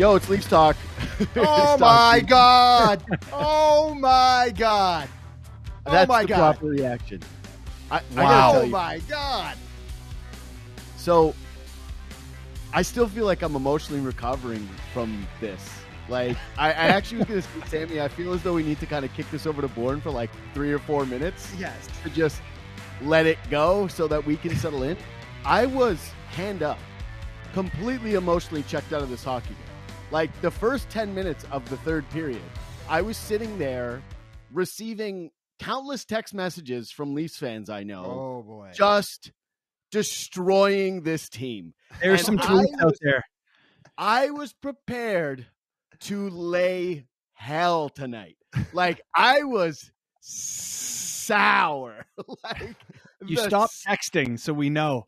Yo, it's Leafs Talk. Oh my god! Oh my god! Oh That's my the god! proper reaction. I, I Wow! tell Oh my god! So, I still feel like I'm emotionally recovering from this. Like, I, I actually was going to say, Sammy, I feel as though we need to kind of kick this over to Bourne for like three or four minutes Yes. to just let it go so that we can settle in. I was hand up, completely emotionally checked out of this hockey game. Like the first 10 minutes of the third period, I was sitting there receiving countless text messages from Leafs fans I know, Oh boy. just destroying this team. There's And some tweets out there. I was prepared to lay hell tonight. Like I was sour. like You the stop texting so we know.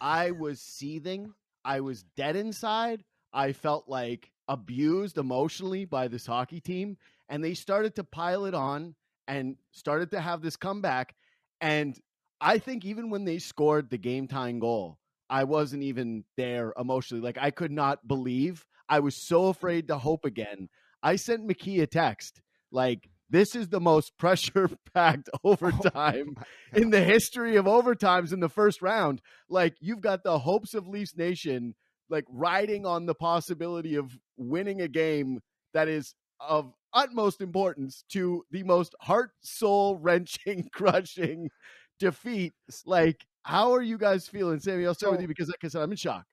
I was seething. I was dead inside. I felt like abused emotionally by this hockey team. And they started to pile it on and started to have this comeback. And I think even when they scored the game tying goal, I wasn't even there emotionally. Like I could not believe. I was so afraid to hope again. I sent McKee a text like, this is the most pressure packed oh overtime in the history of overtimes in the first round. Like you've got the hopes of Leafs Nation like riding on the possibility of winning a game that is of utmost importance to the most heart soul wrenching crushing defeat. Like how are you guys feeling, Sammy? I'll start with you because like I said, I'm in shock.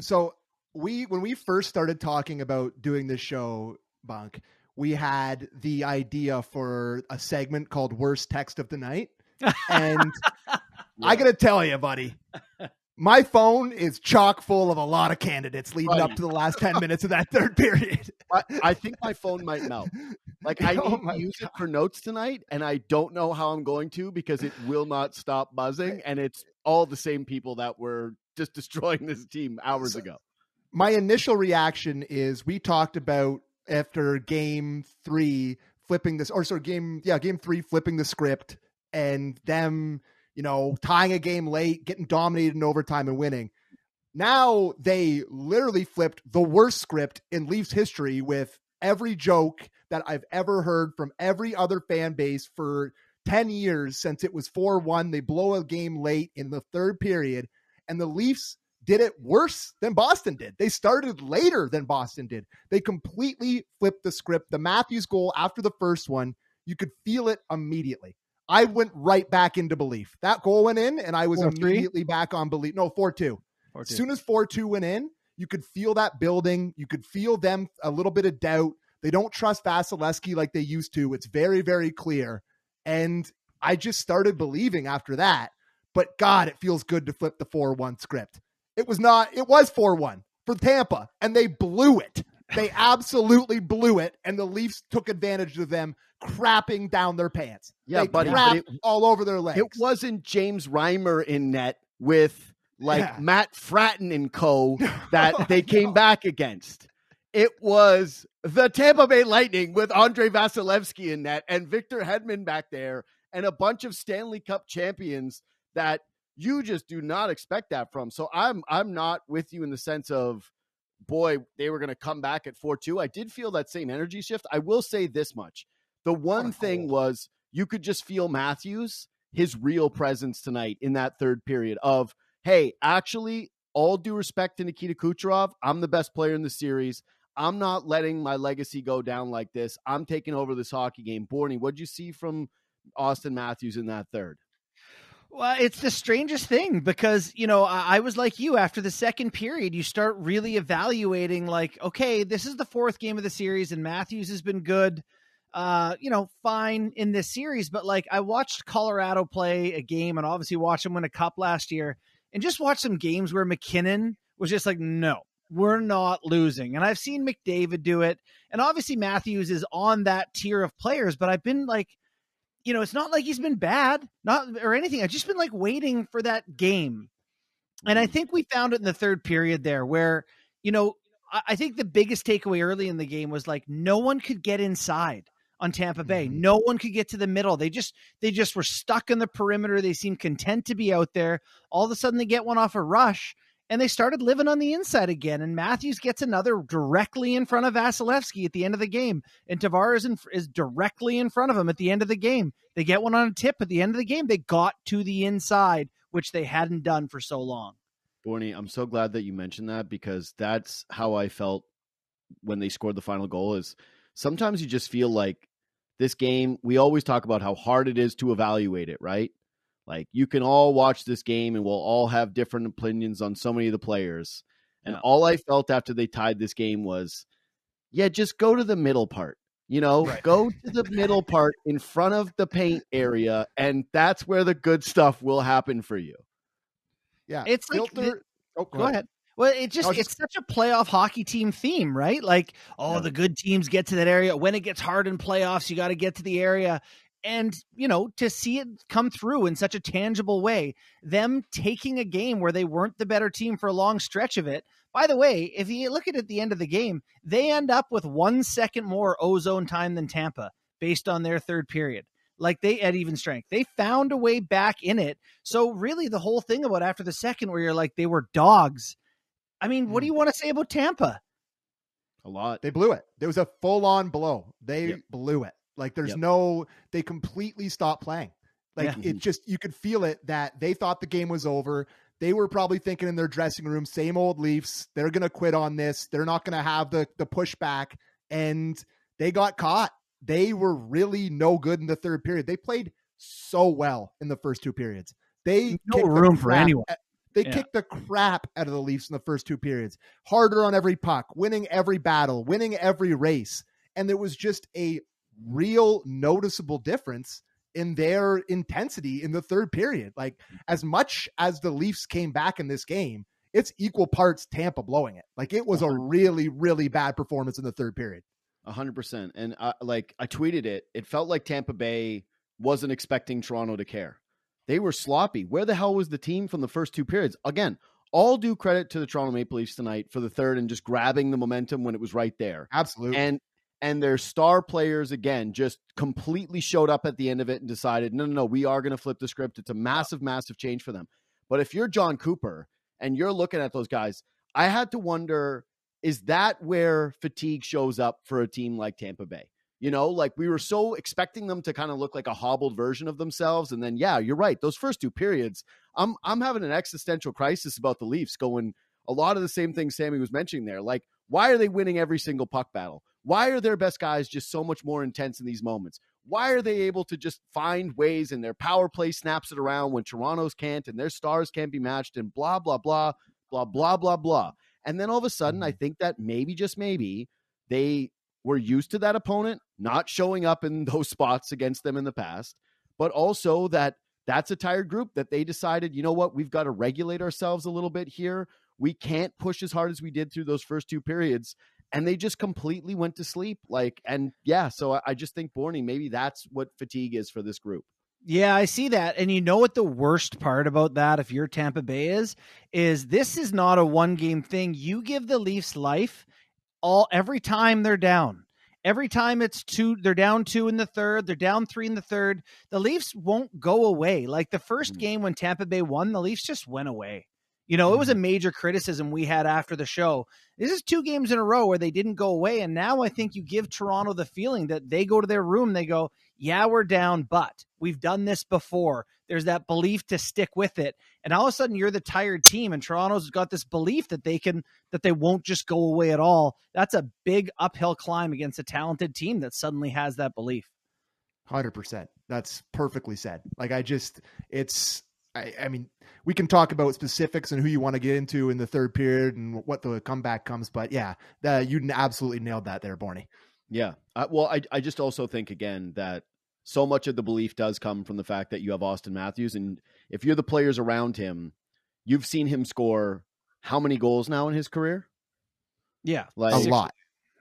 so we when we first started talking about doing this show, Bunk, we had the idea for a segment called "Worst Text of the Night," and I gotta tell you, buddy. My phone is chock full of a lot of candidates leading up to the last 10 minutes of that third period. I, I think my phone might melt. Like I Oh need to use it for notes tonight, and I don't know how I'm going to because it will not stop buzzing, and it's all the same people that were just destroying this team hours So- ago. my initial reaction is we talked about after game three flipping this or sorry game yeah game three flipping the script and them you know tying a game late getting dominated in overtime and winning now they literally flipped the worst script in leafs history with every joke that i've ever heard from every other fan base for 10 years since it was 4-1 they blow a game late in the third period and the leafs did it worse than Boston did. They started later than Boston did. They completely flipped the script. The Matthews goal after the first one, you could feel it immediately. I went right back into belief. That goal went in, and I was 4-3? immediately back on belief. No, 4 2. As soon as 4 2 went in, you could feel that building. You could feel them a little bit of doubt. They don't trust Vasilevskiy like they used to. It's very, very clear. And I just started believing after that. But God, it feels good to flip the 4 1 script. It was not, it was 4 1 for Tampa, and they blew it. They absolutely blew it, and the Leafs took advantage of them crapping down their pants. Yeah, they buddy, but it- all over their legs. It wasn't James Reimer in net with like Yeah. Matt Frattin and co that oh, they came back against. It was the Tampa Bay Lightning with Andre Vasilevskiy in net and Victor Hedman back there and a bunch of Stanley Cup champions that you just do not expect that from. So I'm I'm not with you in the sense of boy, they were going to come back at 4-2. I did feel that same energy shift. I will say this much. The one thing was you could just feel Matthews his real mm-hmm. presence tonight in that third period of hey, actually all due respect to Nikita Kucherov, I'm the best player in the series. I'm not letting my legacy go down like this. I'm taking over this hockey game. Borny, what'd you see from Auston Matthews in that third? Well, it's the strangest thing because, you know, I, I was like you after the second period, you start really evaluating, like, okay, this is the fourth game of the series, and Matthews has been good, uh, you know, fine in this series. But like, I watched Colorado play a game and obviously watched them win a cup last year and just watched some games where MacKinnon was just like, no, we're not losing. And I've seen McDavid do it. And obviously, Matthews is on that tier of players, but I've been like, you know, it's not like he's been bad, not or anything. I've just been like waiting for that game. And I think we found it in the third period there where, you know, I, I think the biggest takeaway early in the game was like no one could get inside on Tampa Bay. Mhm. No one could get to the middle. They just they just were stuck in the perimeter. They seemed content to be out there. All of a sudden they get one off a rush and they started living on the inside again. And Matthews gets another directly in front of Vasilevskiy at the end of the game, and Tavares in, is directly in front of him at the end of the game. They get one on a tip at the end of the game. They got to the inside, which they hadn't done for so long. Borny, I'm so glad that you mentioned that because that's how I felt when they scored the final goal. Is sometimes you just feel like this game. We always talk about how hard it is to evaluate it, right? Like you can all watch this game and we'll all have different opinions on so many of the players. And yeah. all I felt after they tied this game was, yeah, just go to the middle part. You know, right. go to the middle part in front of the paint area, and that's where the good stuff will happen for you. Yeah, it's filter. Like the, oh, go, go ahead. ahead. Well, it just, oh, just, it's such a playoff hockey team theme, right? Like, oh, yeah. the good teams get to that area. When it gets hard in playoffs, you got to get to the area and you know to see it come through in such a tangible way them taking a game where they weren't the better team for a long stretch of it by the way if you look at it at the end of the game they end up with one second more ozone time than tampa based on their third period like they at even strength they found a way back in it so really the whole thing about after the second where you're like they were dogs i mean what do mm. you want to say about tampa a lot they blew it there was a full-on blow they yep. blew it like there's yep. no they completely stopped playing. Like yeah. it just you could feel it that they thought the game was over. They were probably thinking in their dressing room, same old Leafs. They're gonna quit on this. They're not gonna have the the pushback. And they got caught. They were really no good in the third period. They played so well in the first two periods. They no room for anyone. They yeah. kicked the crap out of the Leafs in the first two periods. Harder on every puck, winning every battle, winning every race. And there was just a real noticeable difference in their intensity in the third period. Like as much as the Leafs came back in this game, it's equal parts Tampa blowing it. Like it was a uh-huh. really, really bad performance in the third period. A hundred percent. And I, like I tweeted it, it felt like Tampa Bay wasn't expecting Toronto to care. They were sloppy. Where the hell was the team from the first two periods? Again, all due credit to the Toronto Maple Leafs tonight for the third and just grabbing the momentum when it was right there. Absolutely. And and their star players again just completely showed up at the end of it and decided, no, no, no, we are going to flip the script. It's a massive, massive change for them. But if you're Jon Cooper and you're looking at those guys, I had to wonder is that where fatigue shows up for a team like Tampa Bay? You know, like we were so expecting them to kind of look like a hobbled version of themselves. And then, yeah, you're right. Those first two periods, I'm I'm having an existential crisis about the Leafs going a lot of the same things Sammy was mentioning there. Like, why are they winning every single puck battle? Why are their best guys just so much more intense in these moments? Why are they able to just find ways and their power play snaps it around when Toronto's can't and their stars can't be matched and blah, blah, blah, blah, blah, blah, blah. And then all of a sudden, I mm-hmm. think that maybe, just maybe, they were used to that opponent not showing up in those spots against them in the past, but also that that's a tired group that they decided, you know what, we've got to regulate ourselves a little bit here. We can't push as hard as we did through those first two periods and they just completely went to sleep. Like, and yeah, so I, I just think Borny, maybe that's what fatigue is for this group. Yeah, I see that. And you know what the worst part about that, if you're Tampa Bay, is is this is not a one game thing. You give the Leafs life all every time they're down. Every time it's two, they're down two in the third, they're down three in the third. The Leafs won't go away. Like the first mm. game when Tampa Bay won, the Leafs just went away. You know, it was a mm-hmm. major criticism we had after the show. This is two games in a row where they didn't go away. And now I think you give Toronto the feeling that they go to their room, they go, yeah, we're down, but we've done this before. There's that belief to stick with it. And all of a sudden you're the tired team and Toronto's got this belief that they can that they won't just go away at all. That's a big uphill climb against a talented team that suddenly has that belief. 100%. That's perfectly said. Like I just it's I, I, mean, we can talk about specifics and who you want to get into in the third period and what the comeback comes, but yeah, the, you absolutely nailed that there, Borny. Yeah. Uh, well, I, I just also think again that so much of the belief does come from the fact that you have Auston Matthews, and if you're the players around him, you've seen him score how many goals now in his career? Yeah, like a lot.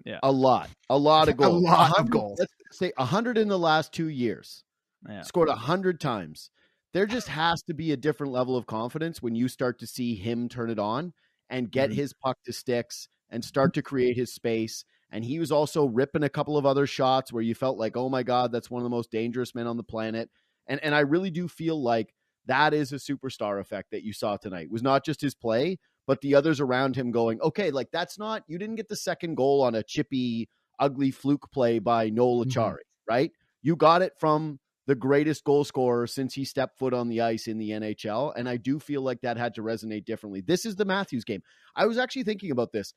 Yeah, a lot, a lot of goals. a lot of goals. Let's say hundred in the last two years. Yeah. Scored a hundred times there just has to be a different level of confidence when you start to see him turn it on and get mm-hmm. his puck to sticks and start to create his space. And he was also ripping a couple of other shots where you felt like, oh my God, that's one of the most dangerous men on the planet. And and I really do feel like that is a superstar effect that you saw tonight. It was not just his play, but the others around him going, okay, like that's not, you didn't get the second goal on a chippy, ugly fluke play by Noel Mhm. Right? You got it from the greatest goal scorer since he stepped foot on the ice in the NHL. And I do feel like that had to resonate differently. This is the Matthews game. I was actually thinking about this.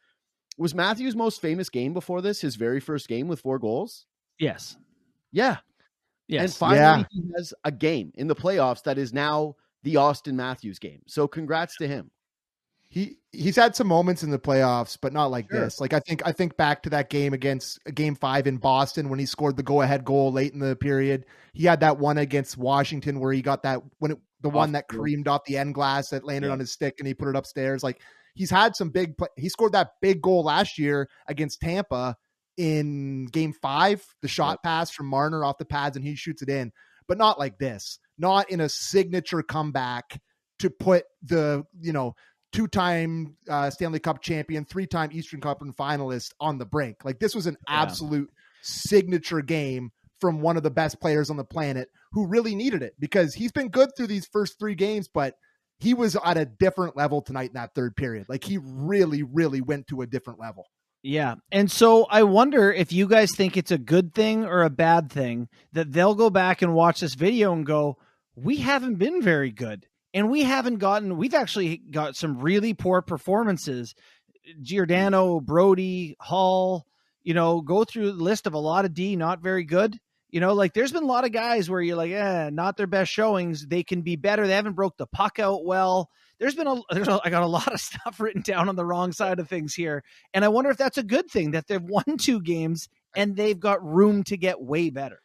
Was Matthews' most famous game before this his very first game with four goals? Yes. Yeah. Yes. And finally, Yeah. he has a game in the playoffs that is now the Auston Matthews game. So congrats to him. He he's had some moments in the playoffs, but not like Sure. this. Like I think I think back to that game against game five in Boston when he scored the go ahead goal late in the period. He had that one against Washington where he got that when it, the Off one that creamed off the end glass that landed Yeah. on his stick and he put it upstairs. Like he's had some big. Play- he scored that big goal last year against Tampa in game five. The shot pass from Marner off the pads and he shoots it in, but not like this. Not in a signature comeback to put the you know two-time uh, Stanley Cup champion, three-time Eastern Cup and finalist on the brink. Like this was an Yeah. absolute signature game from one of the best players on the planet who really needed it because he's been good through these first three games, but he was at a different level tonight in that third period. Like he really, really went to a different level. Yeah. And so I wonder if you guys think it's a good thing or a bad thing that they'll go back and watch this video and go, we haven't been very good. And we haven't gotten, we've actually got some really poor performances. Giordano, Brodie, Hall, you know, go through the list of a lot of D, not very good. You know, like there's been a lot of guys where you're like, eh, not their best showings. They can be better. They haven't broke the puck out well. There's been a, there's a, I got a lot of stuff written down on the wrong side of things here. And I wonder if that's a good thing that they've won two games and they've got room to get way better.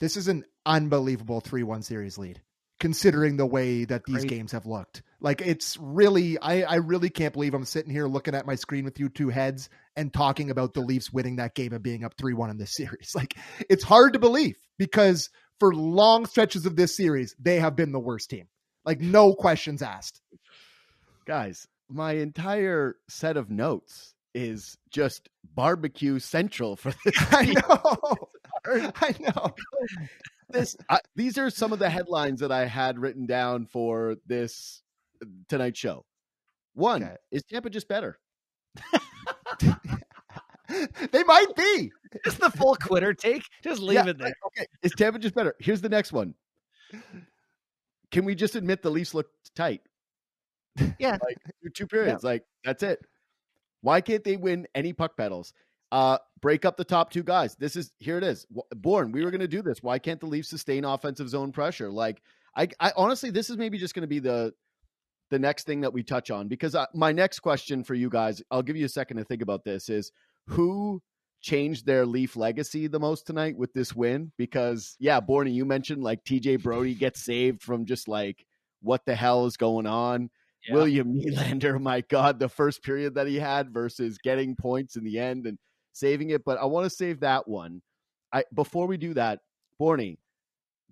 This is an unbelievable 3-1 series lead considering the way that these Crazy. games have looked. Like it's really I I really can't believe I'm sitting here looking at my screen with you two heads and talking about the Leafs winning that game and being up 3-1 in this series. Like it's hard to believe because for long stretches of this series they have been the worst team. Like no questions asked. Guys, my entire set of notes is just barbecue central for this. I know. I know. This I, these are some of the headlines that I had written down for this uh, tonight show. One Okay. is Tampa just better. they might be. Just the full quitter take. Just leave Yeah, it there. Okay, is Tampa just better? Here's the next one. Can we just admit the Leafs looked tight? Yeah. like two periods. Like that's it. Why can't they win any puck battles? Uh, break up the top two guys. This is here. It is. Born. We were going to do this. Why can't the Leafs sustain offensive zone pressure? Like I, I honestly, this is maybe just going to be the the next thing that we touch on because uh, my next question for you guys, I'll give you a second to think about this. Is who changed their Leaf legacy the most tonight with this win? Because yeah, Borny, you mentioned like TJ Brodie gets saved from just like what the hell is going on. Yeah. William Nylander, my God, the first period that he had versus getting points in the end and saving it. But I want to save that one. I before we do that, Borny,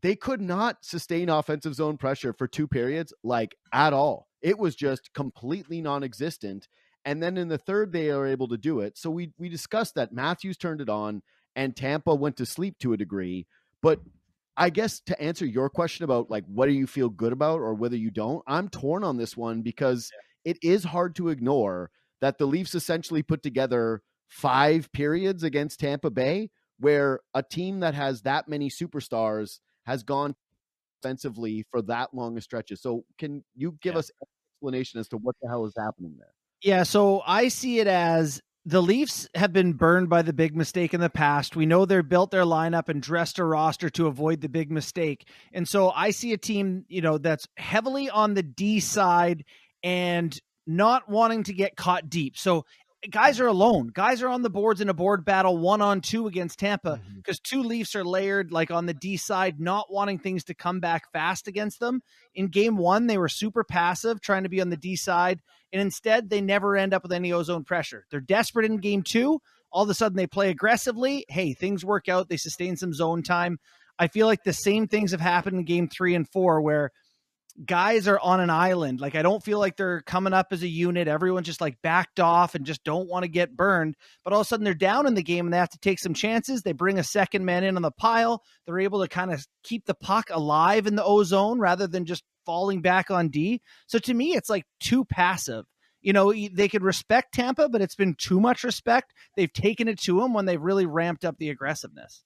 they could not sustain offensive zone pressure for two periods, like at all. It was just completely non-existent. And then in the third, they are able to do it. So we we discussed that Matthews turned it on and Tampa went to sleep to a degree. But I guess to answer your question about like what do you feel good about or whether you don't, I'm torn on this one because it is hard to ignore that the Leafs essentially put together five periods against Tampa Bay where a team that has that many superstars has gone offensively for that long a stretches. So can you give Yeah. us an explanation as to what the hell is happening there? Yeah, so I see it as the Leafs have been burned by the big mistake in the past. We know they're built their lineup and dressed a roster to avoid the big mistake. And so I see a team, you know, that's heavily on the D side and not wanting to get caught deep. So guys are alone. Guys are on the boards in a board battle one on two against Tampa mm-hmm. because two Leafs are layered like on the D side, not wanting things to come back fast against them. In game one, they were super passive, trying to be on the D side, and instead they never end up with any ozone pressure. They're desperate in game two. All of a sudden they play aggressively. Hey, things work out. They sustain some zone time. I feel like the same things have happened in game three and four where guys are on an island. Like I don't feel like they're coming up as a unit. Everyone's just like backed off and just don't want to get burned. But all of a sudden they're down in the game and they have to take some chances. They bring a second man in on the pile. They're able to kind of keep the puck alive in the O zone rather than just falling back on D. So to me, it's like too passive. you know, they could respect Tampa, but it's been too much respect. They've taken it to them when they've really ramped up the aggressiveness.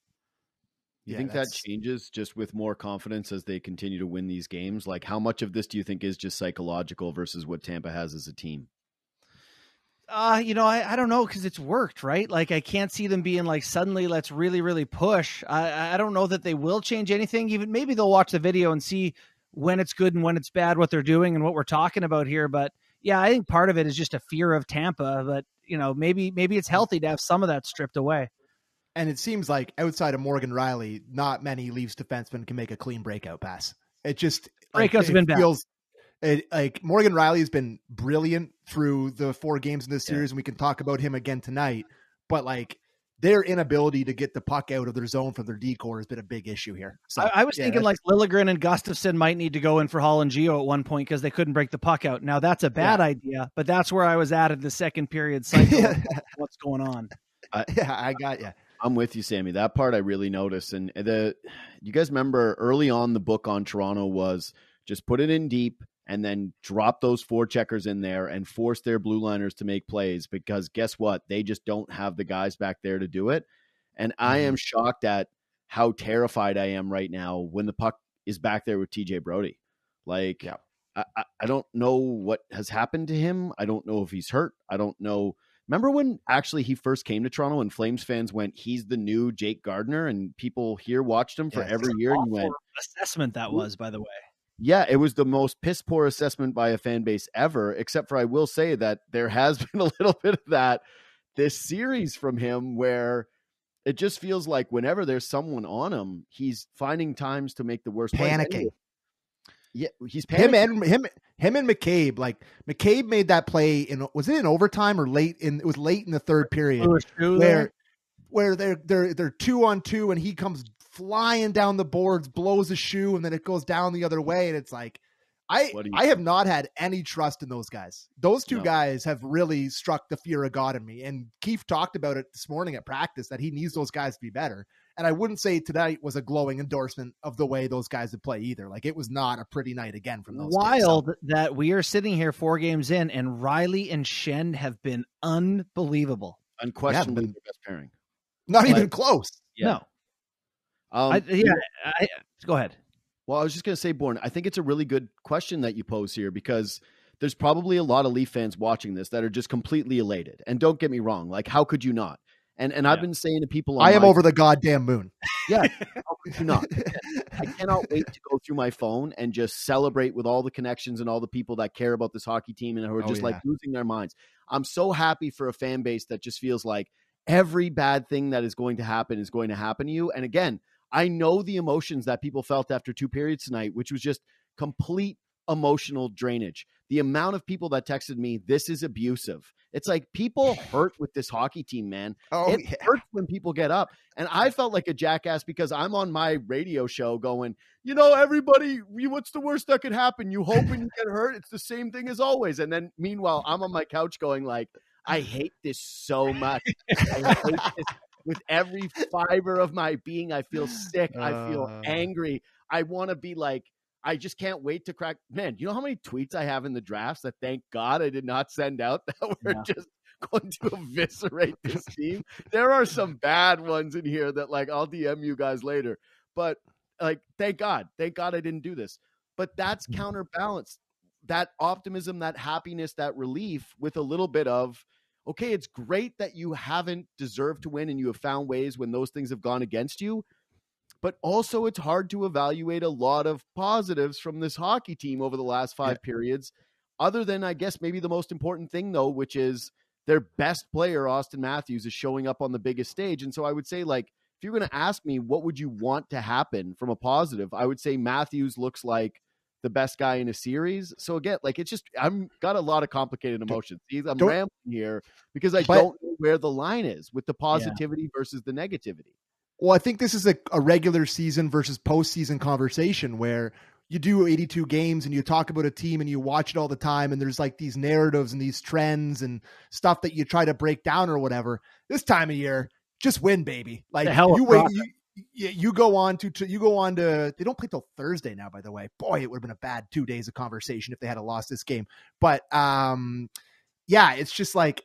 You Yeah, think that changes just with more confidence as they continue to win these games? Like, how much of this do you think is just psychological versus what Tampa has as a team? Uh, you know, I, I don't know because it's worked, right? Like I can't see them being like suddenly let's really, really push. I I don't know that they will change anything. Even maybe they'll watch the video and see when it's good and when it's bad, what they're doing and what we're talking about here. But yeah, I think part of it is just a fear of Tampa. But you know, maybe maybe it's healthy to have some of that stripped away. And it seems like outside of Morgan Rielly, not many Leafs defensemen can make a clean breakout pass. It just like, Breakouts have it been feels it, like Morgan Rielly has been brilliant through the four games in this Yeah. series, and we can talk about him again tonight. But like their inability to get the puck out of their zone from their decor has been a big issue here. So I, I was yeah, thinking like Liljegren and Gustafsson might need to go in for Holl and Gio at one point because they couldn't break the puck out. Now that's a bad idea, but that's where I was at in the second period cycle. What's going on? yeah, I got you. I'm with you, Sammy. That part I really noticed. And the you guys remember early on the book on Toronto was just put it in deep and then drop those four checkers in there and force their blue liners to make plays because guess what? They just don't have the guys back there to do it. And I mm-hmm. am shocked at how terrified I am right now when the puck is back there with TJ Brodie. Like Yeah. I, I, I don't know what has happened to him. I don't know if he's hurt. I don't know Remember when actually he first came to Toronto and Flames fans went, he's the new Jake Gardiner, and people here watched him for Yes. every year and went, assessment that was, by the way. yeah, it was the most piss poor assessment by a fan base ever, except for I will say that there has been a little bit of that this series from him where it just feels like whenever there's someone on him, he's finding times to make the worst. Panicking. Anyway, Yeah, he's panicking. Him and him him and McCabe, like McCabe made that play in was it in overtime or late in it was late in the third period Lewis Drew where there. where they're they're they're two on two and he comes flying down the boards, blows a shoe, and then it goes down the other way, and it's like I What do you- I have not had any trust in those guys. Those two No. guys have really struck the fear of God in me. And Keefe talked about it this morning at practice that he needs those guys to be better. And I wouldn't say tonight was a glowing endorsement of the way those guys would play either. Like it was not a pretty night again from those. kids. So- Wild that we are sitting here four games in, and Rielly and Schenn have been unbelievable. unquestionably Yeah, the best pairing. not Like- even close. No, Um, I, yeah, I, go ahead. Well, I was just going to say, Born, I think it's a really good question that you pose here because there's probably a lot of Leaf fans watching this that are just completely elated. And don't get me wrong, like how could you not? And and I've been saying to people, I am my- over the goddamn moon. Yeah, how could you not? I cannot wait to go through my phone and just celebrate with all the connections and all the people that care about this hockey team and who are Oh, just like losing their minds. I'm so happy for a fan base that just feels like every bad thing that is going to happen is going to happen to you. And again, I know the emotions that people felt after two periods tonight, which was just complete emotional drainage. The amount of people that texted me, this is abusive. It's like people hurt with this hockey team, man Oh it yeah. hurts when people get up. And I felt like a jackass because I'm on my radio show going, you know, everybody, you- what's the worst that could happen? You hope and you get hurt. It's the same thing as always. And then meanwhile, I'm on my couch going like, I hate this so much. I hate this with every fiber of my being. I feel sick. I feel Uh. angry. I want to be like, I just can't wait to crack. Man, you know how many tweets I have in the drafts that thank God I did not send out that were Yeah. just going to eviscerate this team? There are some bad ones in here that like I'll DM you guys later. But like, thank God, thank God I didn't do this. But that's mm. counterbalanced. That optimism, that happiness, that relief with a little bit of, okay, it's great that you haven't deserved to win and you have found ways when those things have gone against you. But also, it's hard to evaluate a lot of positives from this hockey team over the last five periods. Other than, I guess, maybe the most important thing, though, which is their best player, Auston Matthews, is showing up on the biggest stage. And so I would say, like, if you're going to ask me what would you want to happen from a positive, I would say Matthews looks like the best guy in a series. So again, like it's just I'm got a lot of complicated emotions. I'm rambling here because I But- don't know where the line is with the positivity versus the negativity. Well, I think this is a, a regular season versus postseason conversation where you do 82 games and you talk about a team and you watch it all the time and there's like these narratives and these trends and stuff that you try to break down or whatever. This time of year, just win, baby. Like you wait, you, you, you go on to, to you go on to they don't play till Thursday now. By the way, boy, it would have been a bad two days of conversation if they had lost this game. But um, yeah, it's just like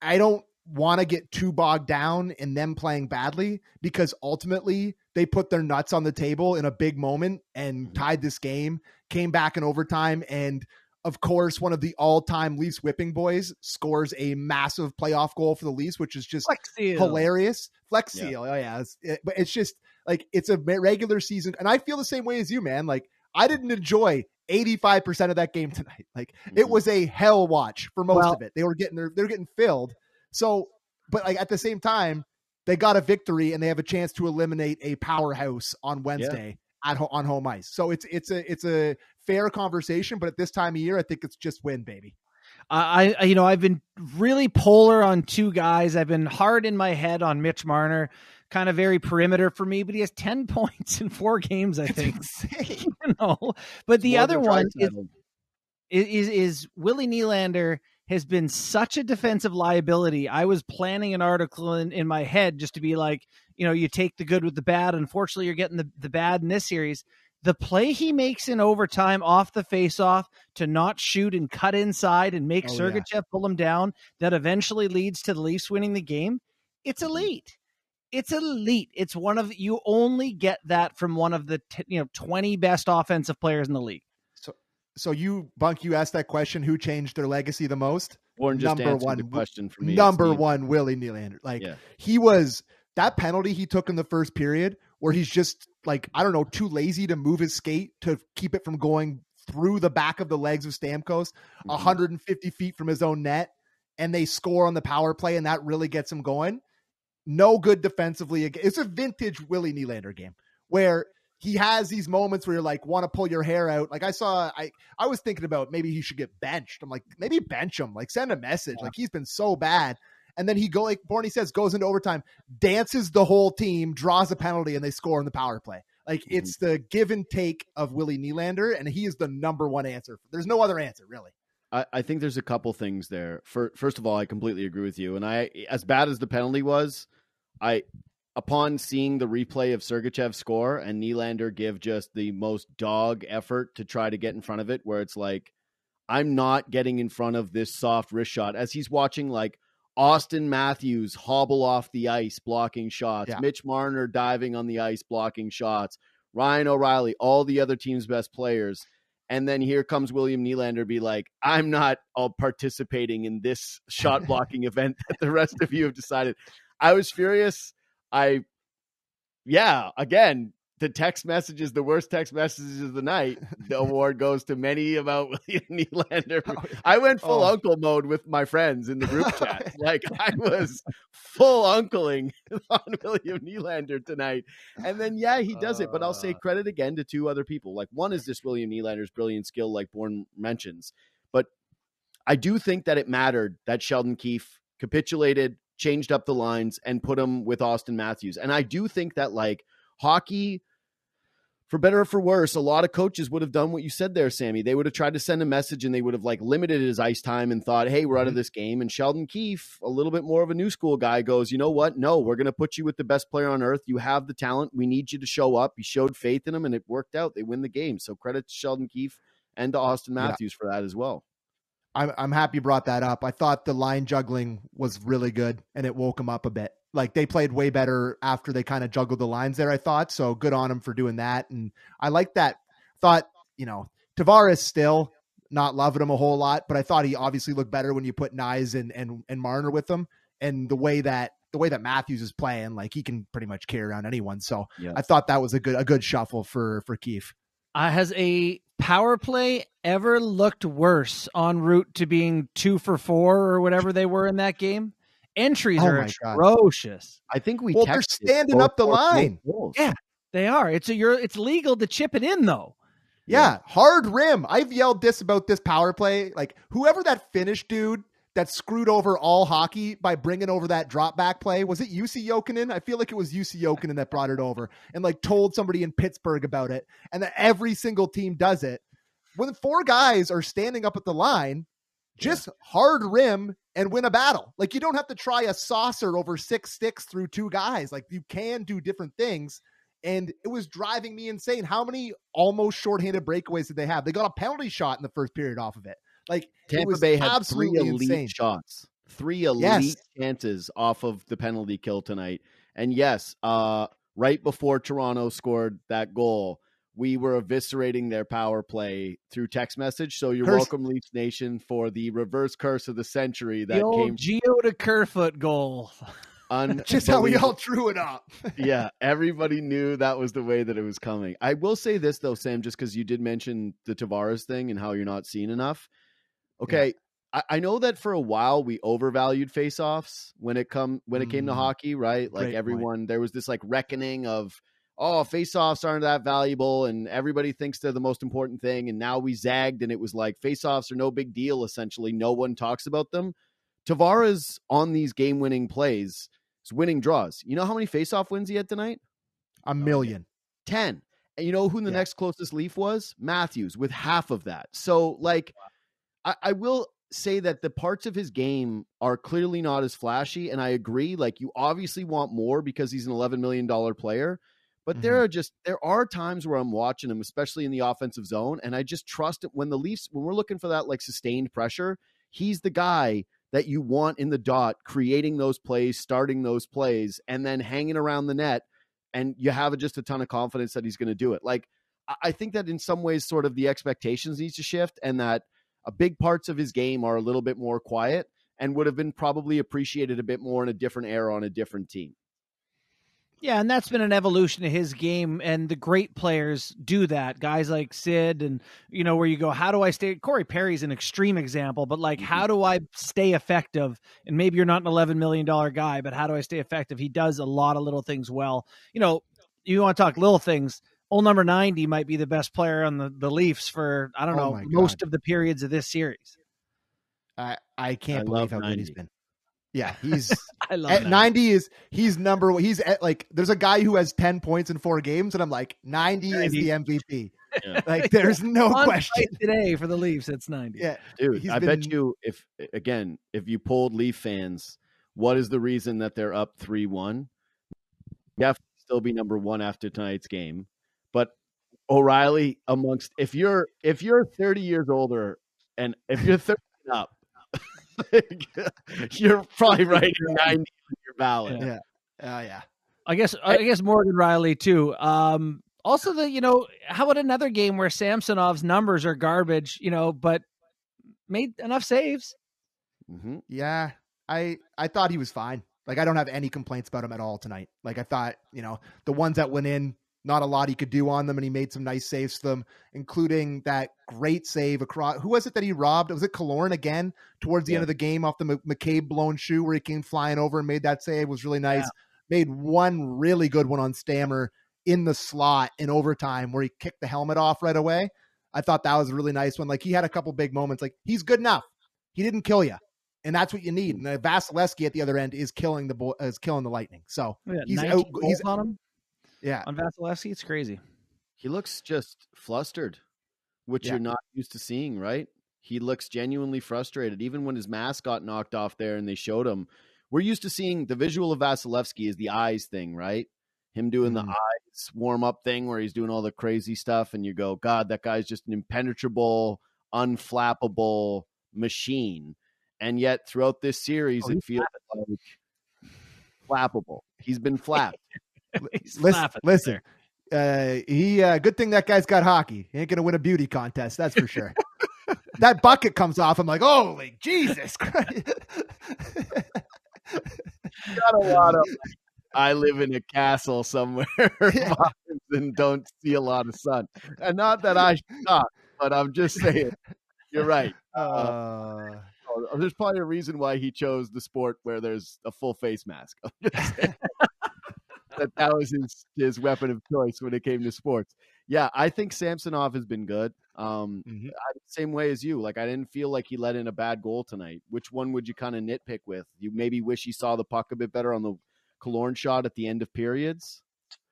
I don't want to get too bogged down in them playing badly because ultimately they put their nuts on the table in a big moment and Mhm. tied this game, came back in overtime, and of course, one of the all-time Leafs whipping boys scores a massive playoff goal for the Leafs, which is just Flex hilarious. Flex Yeah. seal, oh yeah, it's, it, but it's just like it's a regular season, and I feel the same way as you, man. Like I didn't enjoy eighty-five percent of that game tonight. Like it Mhm. was a hell watch for most Well- of it. They were getting their, they're getting filled. So, but like at the same time, they got a victory and they have a chance to eliminate a powerhouse on Wednesday at ho- on home ice. So it's it's a it's a fair conversation, but at this time of year, I think it's just win, baby. I, I, you know, I've been really polar on two guys. I've been hard in my head on Mitch Marner, kind of very perimeter for me, but he has ten points in four games. I It's think. insane. you know, but the other one is, is is Willie Nylander has been such a defensive liability. I was planning an article in, in my head just to be like, you know, you take the good with the bad. Unfortunately, you're getting the, the bad in this series. The play he makes in overtime off the faceoff to not shoot and cut inside and make Oh, yeah. Sergachev pull him down, that eventually leads to the Leafs winning the game. It's mm-hmm. elite. It's elite. It's one of you only get that from one of the t- you know twenty best offensive players in the league. So you, Bunk, you asked that question: Who changed their legacy the most? Warren just number one- question for me. Number one, Willie Nylander. Like Yeah. he was that penalty he took in the first period, where he's just like I don't know, too lazy to move his skate to keep it from going through the back of the legs of Stamkos, Mhm. 150 feet from his own net, and they score on the power play, and that really gets him going. No good defensively. It's a vintage Willie Nylander game where he has these moments where you're like, want to pull your hair out. Like I saw, I I was thinking about maybe he should get benched. I'm like, maybe bench him. Like send a message. Like he's been so bad. And then he go like Borny says, goes into overtime, dances the whole team, draws a penalty, and they score on the power play. Like Mhm. it's the give and take of Willie Nylander, and he is the number one answer. There's no other answer, really. I, I think there's a couple things there. For, first of all, I completely agree with you. And I, as bad as the penalty was, I, upon seeing the replay of Sergachev score and Nylander give just the most dog effort to try to get in front of it, where it's like, I'm not getting in front of this soft wrist shot as he's watching like Auston Matthews hobble off the ice blocking shots, Yeah. Mitch Marner diving on the ice blocking shots, Ryan O'Reilly, all the other team's best players. And then here comes William Nylander be like, I'm not all participating in this shot blocking event that the rest of you have decided. I was furious. I, yeah, again, the text messages, the worst text messages of the night. The award goes to many about William Nylander. I went full Oh. uncle mode with my friends in the group chat. like I was full uncling on William Nylander tonight. And then yeah, he does it. But I'll say Uh. credit again to two other people. Like one is this William Nylander's brilliant skill, like Bourne mentions. But I do think that it mattered that Sheldon Keefe capitulated, changed up the lines, and put him with Auston Matthews. And I do think that like hockey for better or for worse, a lot of coaches would have done what you said there, Sammy. They would have tried to send a message and they would have like limited his ice time and thought, hey, we're out of mm-hmm. this game. And Sheldon Keefe, a little bit more of a new school guy, goes, you know what? No, we're going to put you with the best player on earth. You have the talent. We need you to show up. He showed faith in him and it worked out. They win the game. So credit to Sheldon Keefe and to Auston Yeah. Matthews for that as well. I'm I'm happy you brought that up. I thought the line juggling was really good and it woke them up a bit. Like they played way better after they kind of juggled the lines there, I thought. So good on them for doing that. And I like that. Thought, you know, Tavares still not loving him a whole lot, but I thought he obviously looked better when you put Nyes and and, and Marner with him. And the way that the way that Matthews is playing, like he can pretty much carry around anyone. So Yeah. I thought that was a good a good shuffle for for Keefe. Uh, has a power play ever looked worse en route to being two for four or whatever they were in that game? Entries Oh are my God. atrocious. I think we Well, they're standing both up the both- both line. goals. Yeah. They are. It's a, you're. It's legal to chip it in though. Yeah, hard rim. I've yelled this about this power play. Like whoever that Finnish dude that screwed over all hockey by bringing over that drop back play was it Jussi Jokinen? I feel like it was Jussi Jokinen that brought it over and like told somebody in Pittsburgh about it, and that every single team does it. When four guys are standing up at the line, just hard rim and win a battle. Like you don't have to try a saucer over six sticks through two guys. Like you can do different things. And it was driving me insane. How many almost shorthanded breakaways did they have? They got a penalty shot in the first period off of it. Like Tampa Bay had three elite insane. shots, three elite Yes. chances off of the penalty kill tonight. And yes, uh, right before Toronto scored that goal, we were eviscerating their power play through text message. So you're Curse- welcome, Leafs Nation, for the reverse curse of the century the that old came Gio to Kerfoot goal. Just how we all drew it up. yeah, everybody knew that was the way that it was coming. I will say this though, Sam, just because you did mention the Tavares thing and how you're not seeing enough. Okay, I, I know that for a while we overvalued faceoffs when it come when it came to Mm. hockey, right? Like Great point. everyone, there was this like reckoning of oh, faceoffs aren't that valuable, and everybody thinks they're the most important thing. And now we zagged, and it was like faceoffs are no big deal. Essentially, no one talks about them. Tavares on these game-winning plays is winning draws. You know how many faceoff wins he had tonight? A million. 10. And you know who the Yeah. next closest Leaf was? Matthews with half of that. So, like, I, I will say that the parts of his game are clearly not as flashy. And I agree. Like, you obviously want more because he's an $11 million player. But there Mm-hmm. are just there are times where I'm watching him, especially in the offensive zone, and I just trust it when the Leafs when we're looking for that like sustained pressure, he's the guy that you want in the dot, creating those plays, starting those plays, and then hanging around the net and you have just a ton of confidence that he's going to do it. Like I- I think that in some ways, sort of the expectations needs to shift, and that a big parts of his game are a little bit more quiet and would have been probably appreciated a bit more in a different era on a different team. Yeah, and that's been an evolution of his game, and the great players do that. Guys like Sid, and you know where you go. How do I stay? Corey Perry's an extreme example, but like, how mm-hmm. do I stay effective? And maybe you're not an 11 million dollar guy, but how do I stay effective? He does a lot of little things well. You know, you want to talk little things. Old number 90 might be the best player on the, the Leafs for I don't Oh know most of the periods of this series. I I can't I believe love how good he's been. Yeah, he's I love at that. 90 is he's number one. He's at like there's a guy who has 10 points in four games, and I'm like 90, is the MVP. Yeah. Like there's no On question. today for the Leafs. It's 90. Yeah, Dude, He's I bet you if again, if you pulled Leaf fans, what is the reason that they're up three one? Definitely still be number one after tonight's game. But O'Reilly amongst if you're if you're 30 years older and if you're 30 and up, you're probably writing 90 on your ballot. Yeah. Oh yeah. I guess I guess Morgan Rielly too. Um, also, the you know, how about another game where Samsonov's numbers are garbage, you know, but made enough saves. hmm Yeah, I I thought he was fine. Like I don't have any complaints about him at all tonight. Like I thought, you know, the ones that went in, not a lot he could do on them, and he made some nice saves to them, including that great save across. Who was it that he robbed? Was it Killorn again towards the Yeah. end of the game off the McCabe blown shoe where he came flying over and made that save? Was really nice. Yeah. Made one really good one on Stammer in the slot in overtime where he kicked the helmet off right away. I thought that was a really nice one. Like he had a couple big moments. Like he's good enough. He didn't kill you and that's what you need. And uh, Vasilevskiy at the other end is killing the bo- is killing the Lightning. So Yeah, He's out- he's- on him yeah, on Vasilevskiy. It's crazy. He looks just flustered, which Yeah. you're not used to seeing, right? He looks genuinely frustrated. Even when his mask got knocked off there and they showed him, we're used to seeing the visual of Vasilevskiy is the eyes thing, right? Him doing Mhm. the eyes warm up thing where he's doing all the crazy stuff, and you go, God, that guy's just an impenetrable, unflappable machine. And yet, throughout this series, Oh, it feels like flappable. He's been flapped. He's listen, listen. Uh, he uh, good thing that guy's got hockey. He ain't gonna win a beauty contest, that's for sure. that bucket comes off. I'm like, holy Jesus Christ! got a lot of. I live in a castle somewhere Yeah. and don't see a lot of sun. And not that I should not, but I'm just saying. You're right. Uh, Oh, There's probably a reason why he chose the sport where there's a full face mask. I'm just saying. that that was his his weapon of choice when it came to sports. Yeah, I think Samsonov has been good. Um, Mhm. I, same way as you. Like I didn't feel like he let in a bad goal tonight. Which one would you kind of nitpick with? You maybe wish he saw the puck a bit better on the Killorn shot at the end of periods.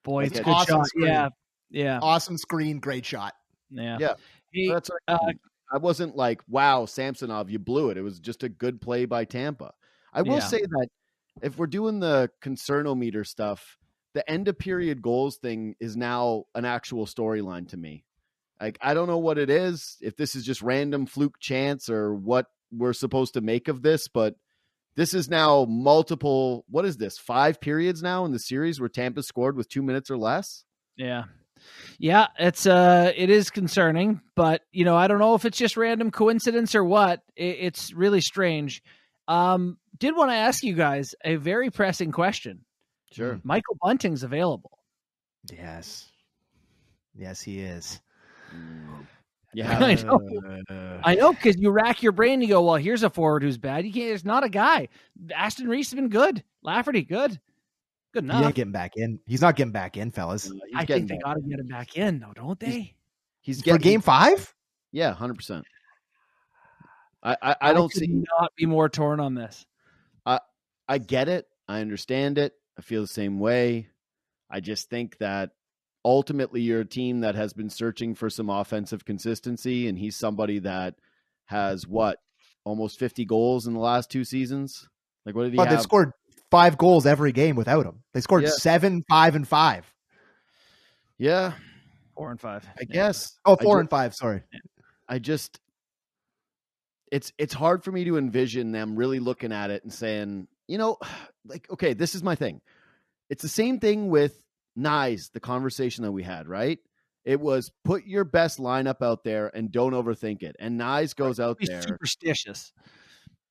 Boy, Like it's a a good awesome shot. screen. Yeah, yeah, awesome screen, great shot. yeah. Yeah. Hey, That's what I, uh. I wasn't like, wow, Samsonov, you blew it. It was just a good play by Tampa. I will Yeah. say that if we're doing the concernometer stuff, the end of period goals thing is now an actual storyline to me. Like I don't know what it is, if this is just random fluke chance or what we're supposed to make of this, but this is now multiple what is this? 5 periods now in the series where Tampa scored with 2 minutes or less? Yeah. Yeah, it's uh it is concerning, but you know, I don't know if it's just random coincidence or what. It, it's really strange. Um did want to ask you guys a very pressing question. Sure. Michael Bunting's available. Yes. Yes, he is. Mm. Yeah, I know. Uh, I know because you rack your brain. You go, well, here's a forward who's bad. You can't. It's not a guy. Aston Reese has been good. Lafferty, good, good he enough. ain't getting back in. He's not getting back in, fellas. He's I think they got to get him back in, though, don't they? He's For getting game five? Yeah, 100%. I I, I don't could see not be more torn on this. I I get it. I understand it. I feel the same way. I just think that ultimately you're a team that has been searching for some offensive consistency, and he's somebody that has what almost 50 goals in the last two seasons. Like, what did he But have? they've scored five goals every game without him. They scored Yeah. seven, five, and five. yeah, Four and five. I guess. Oh, four I four ju- and five. Sorry. I just it's it's hard for me to envision them really looking at it and saying, you know, like okay, this is my thing. It's the same thing with Knies, the conversation that we had, right? It was put your best lineup out there and don't overthink it. And Knies goes out Be there superstitious.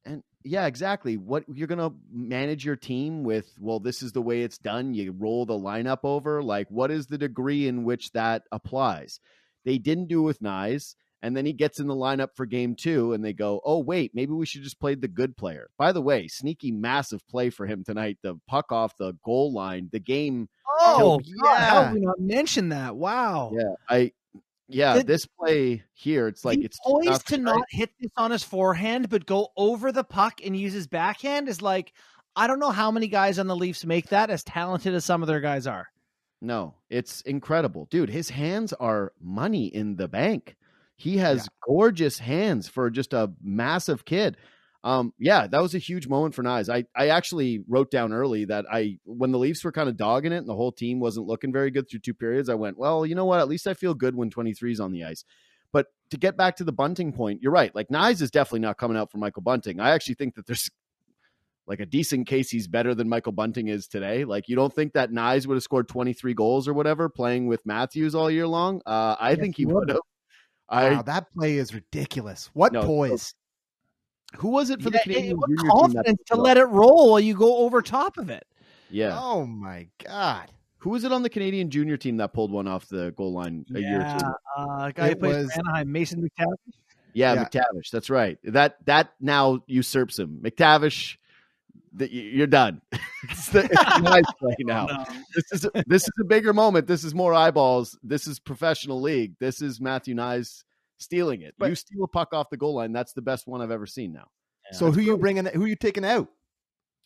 and yeah, exactly. What you're gonna manage your team with? Well, this is the way it's done. You roll the lineup over. Like, what is the degree in which that applies? They didn't do it with Knies, and then he gets in the lineup for game two, and they go, "Oh, wait, maybe we should just play the good player." By the way, sneaky, massive play for him tonight. The puck off the goal line. The game. Oh, oh yeah. God, how did we not mention that? Wow. Yeah, I. Yeah, The- this play here, it's like it's poised to not hit this on his forehand, but go over the puck and use his backhand is like I don't know how many guys on the Leafs make that as talented as some of their guys are. No, it's incredible. Dude, his hands are money in the bank. He has Yeah. gorgeous hands for just a massive kid. Um, yeah, that was a huge moment for Knies. I, I actually wrote down early that I when the Leafs were kind of dogging it and the whole team wasn't looking very good through two periods, I went, well, you know what? At least I feel good when 23 is on the ice. But to get back to the Bunting point, you're right. Like Knies is definitely not coming out for Michael Bunting. I actually think that there's like a decent case he's better than Michael Bunting is today. Like you don't think that Knies would have scored 23 goals or whatever playing with Matthews all year long? Uh, I Yes, think he would. have. I wow, that play is ridiculous. What No, poise? who was it for Yeah, the Canadian what junior team confidence to let it roll while you go over top of it. Yeah, Oh my god. who was it on the Canadian junior team that pulled one off the goal line a year or two? Yeah, uh, guy who plays was- Anaheim, Mason McTavish. Yeah, Yeah. McTavish. That's right. That that now usurps him. McTavish, the, you're done. it's the it's nice play now. No. This is a, this is a bigger moment. This is more eyeballs. This is professional league. This is Matthew Knies stealing it. But- you steal a puck off the goal line. That's the best one I've ever seen. Now, so who you bringing? Who you taking out?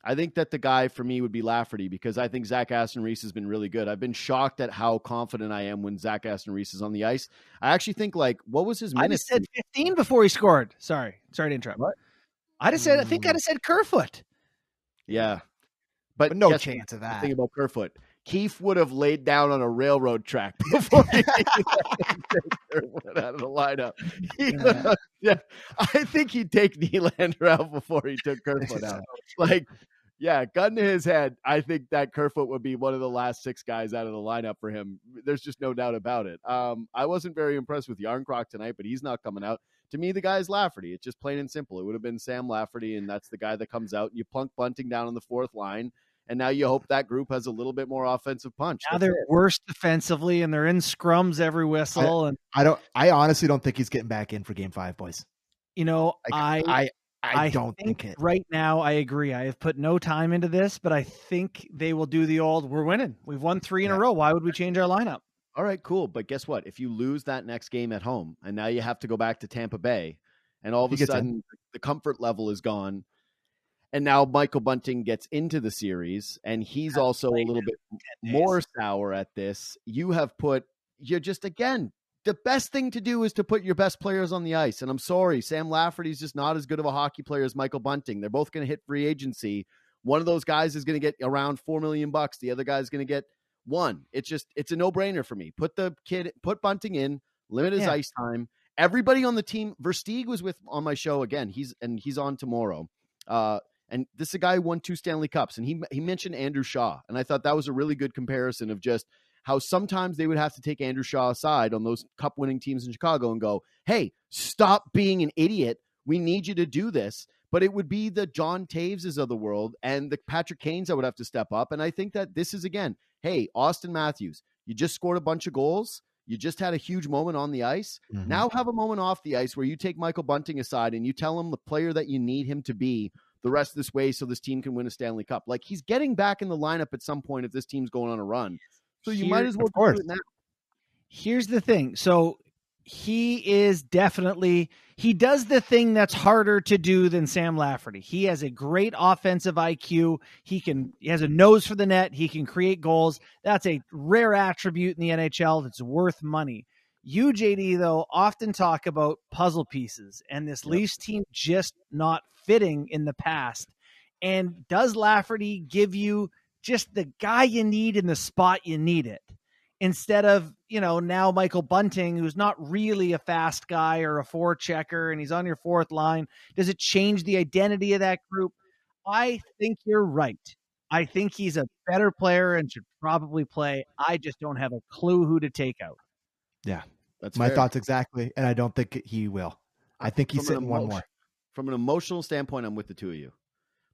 I think that the guy for me would be Lafferty because I think Zach Aston Reese has been really good. I've been shocked at how confident I am when Zach Aston Reese is on the ice. I actually think like what was his I minutes? just said 15 before he scored. Sorry. Sorry to interrupt. What? I just said, I think I just mm. said Kerfoot. Yeah, but, But no chance of that. thing about Kerfoot. Keefe would have laid down on a railroad track before he out of the lineup. Have- yeah, I think he'd take Nylander out before he took Kerfoot out. Like, yeah, gun to his head, I think that Kerfoot would be one of the last six guys out of the lineup for him. There's just no doubt about it. Um, I wasn't very impressed with Järnkrok tonight, but he's not coming out. To me, the guy is Lafferty. It's just plain and simple. It would have been Sam Lafferty, and that's the guy that comes out. And you plunk Bunting down on the fourth line, and now you hope that group has a little bit more offensive punch. Now That's they're it. worse defensively and they're in scrums every whistle. and, I don't. I honestly don't think he's getting back in for Game Five, boys. you know, Like, I, I, I, I don't think, think, it. right now, I agree. I have put no time into this, but I think they will do the old we're winning. We've won three in Yeah. a row. Why would we change our lineup? All right, cool. But guess what? If you lose that next game at home, and now you have to go back to Tampa Bay, and all of a gets in. sudden the comfort level is gone, and now Michael Bunting gets into the series, and he's also a little bit more sour at this. You have put you're just again the best thing to do is to put your best players on the ice. And I'm sorry, Sam Lafferty's just not as good of a hockey player as Michael Bunting. They're both going to hit free agency. One of those guys is going to get around four million bucks. The other guy's going to get one. It's just it's a no brainer for me. Put the kid, put Bunting in, limit his Yeah. ice time. Everybody on the team, Versteeg was with on my show again. He's and he's on tomorrow. Uh, and this is a guy who won two Stanley Cups, and he he mentioned Andrew Shaw, and I thought that was a really good comparison of just how sometimes they would have to take Andrew Shaw aside on those cup winning teams in Chicago and go, "Hey, stop being an idiot. We need you to do this." But it would be the John Taveses of the world and the Patrick Kanes that would have to step up. And I think that this is again, hey, Auston Matthews, you just scored a bunch of goals. You just had a huge moment on the ice. Mhm. Now have a moment off the ice where you take Michael Bunting aside and you tell him the player that you need him to be the rest of this way so this team can win a Stanley Cup. Like he's getting back in the lineup at some point if this team's going on a run. So you might as well do it now. here's the thing. So he is definitely he does the thing that's harder to do than Sam Lafferty. He has a great offensive IQ. He can he has a nose for the net. He can create goals. That's a rare attribute in the NHL that's worth money. You, JD, though, often talk about puzzle pieces and this Yep. Leafs team just not fitting in the past. And does Lafferty give you just the guy you need in the spot you need it? Instead of you know now Michael Bunting, who's not really a fast guy or a four checker, and he's on your fourth line. Does it change the identity of that group? I think you're right. I think he's a better player and should probably play. I just don't have a clue who to take out. Yeah, that's My fair. thoughts exactly, and I don't think he will. I think he's From an sitting one more. From an emotional standpoint, I'm with the two of you.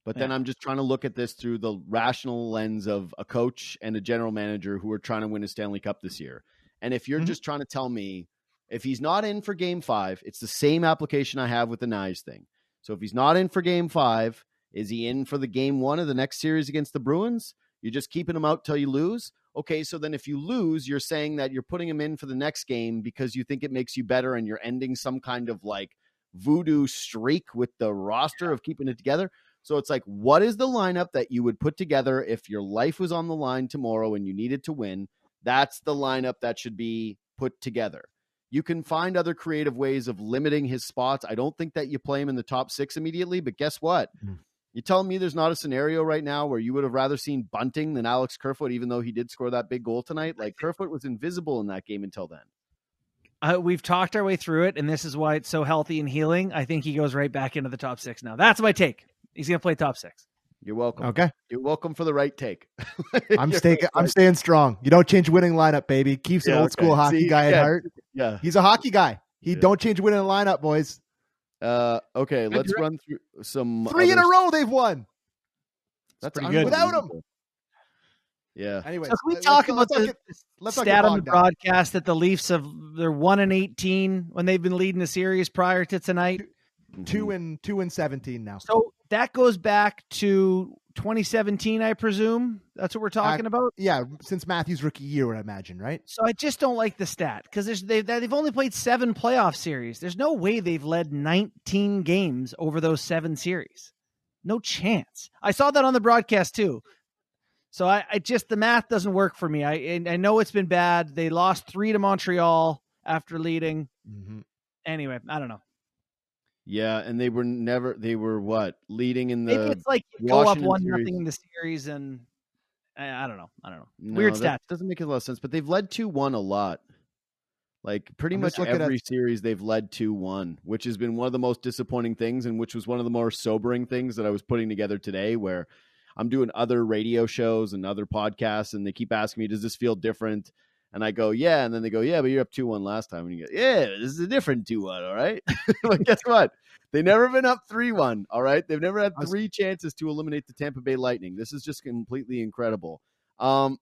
But then I'm just trying to look at this through the rational lens of a coach and a general manager who are trying to win a Stanley Cup this year. And if you're Mhm. just trying to tell me if he's not in for game five, it's the same application I have with the Knives thing. So if he's not in for game five, is he in for the game one of the next series against the Bruins? You're just keeping him out till you lose? Okay, so then if you lose, you're saying that you're putting him in for the next game because you think it makes you better and you're ending some kind of like voodoo streak with the roster of keeping it together. So it's like, what is the lineup that you would put together if your life was on the line tomorrow and you needed to win? That's the lineup that should be put together. You can find other creative ways of limiting his spots. I don't think that you play him in the top six immediately, but guess what? Mm. You telling me there's not a scenario right now where you would have rather seen Bunting than Alex Kerfoot, even though he did score that big goal tonight? Like Kerfoot was invisible in that game until then. Uh, we've talked our way through it, and this is why it's so healthy and healing. I think he goes right back into the top six now. That's my take. He's going to play top six. You're welcome. Okay, You're welcome for the right take. I'm You're staying. right. I'm staying strong. You don't change winning lineup, baby. Keeps an Yeah, old school hockey See, guy at heart. Yeah. He's a hockey guy. He Yeah. don't change winning lineup, boys. Uh, okay, Good let's direct- run through some Three in a row they've won. That's pretty good. Without him. Yeah. Anyway, So can we uh, talk uh, about the, let's stat get on the down. broadcast that the Leafs have they're one and eighteen when they've been leading the series prior to tonight. two mm-hmm. and two and seventeen now. So that goes back to 2017, I presume. That's what we're talking about. Yeah, since Matthews' rookie year, I imagine, right? So I just don't like the stat because they've they've only played seven playoff series. There's no way they've led 19 games over those seven series. No chance. I saw that on the broadcast too. So I, I just the math doesn't work for me. I I know it's been bad. They lost three to Montreal after leading. Mm-hmm. Anyway, I don't know. Yeah, and they were never they were what? Leading in the. Maybe it's like you go up one series. nothing in the series, and I, I don't know. I don't know. No, Weird that stat. Doesn't make a lot of sense, but they've led 2-1 a lot. Like pretty I'm much looking at- every series they've led 2-1, which has been one of the most disappointing things and which was one of the more sobering things that I was putting together today where I'm doing other radio shows and other podcasts and they keep asking me does this feel different? And I go, yeah, and then they go, yeah, but you're up 2-1 last time and you go, yeah, this is a different 2-1, all right? like guess what? They never been up 3-1, all right? They've never had three chances to eliminate the Tampa Bay Lightning. This is just completely incredible. Um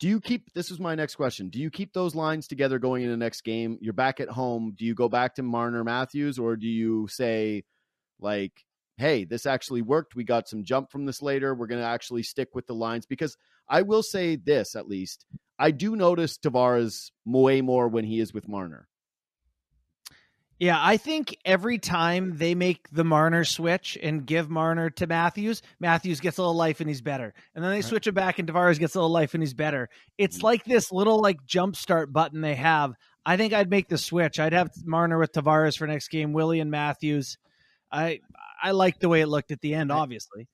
do you keep this is my next question. Do you keep those lines together going into the next game? You're back at home. Do you go back to Marner Matthews or do you say like, hey, this actually worked. We got some jump from this later. We're gonna actually stick with the lines because I will say this at least. I do notice Tavares way more when he is with Marner. Yeah, I think every time they make the Marner switch and give Marner to Matthews, Matthews gets a little life and he's better. And then they Right. switch it back and Tavares gets a little life and he's better. It's Mhm. like this little like jump start button they have. I think I'd make the switch. I'd have Marner with Tavares for next game, Willie and Matthews. I I like the way it looked at the end, obviously.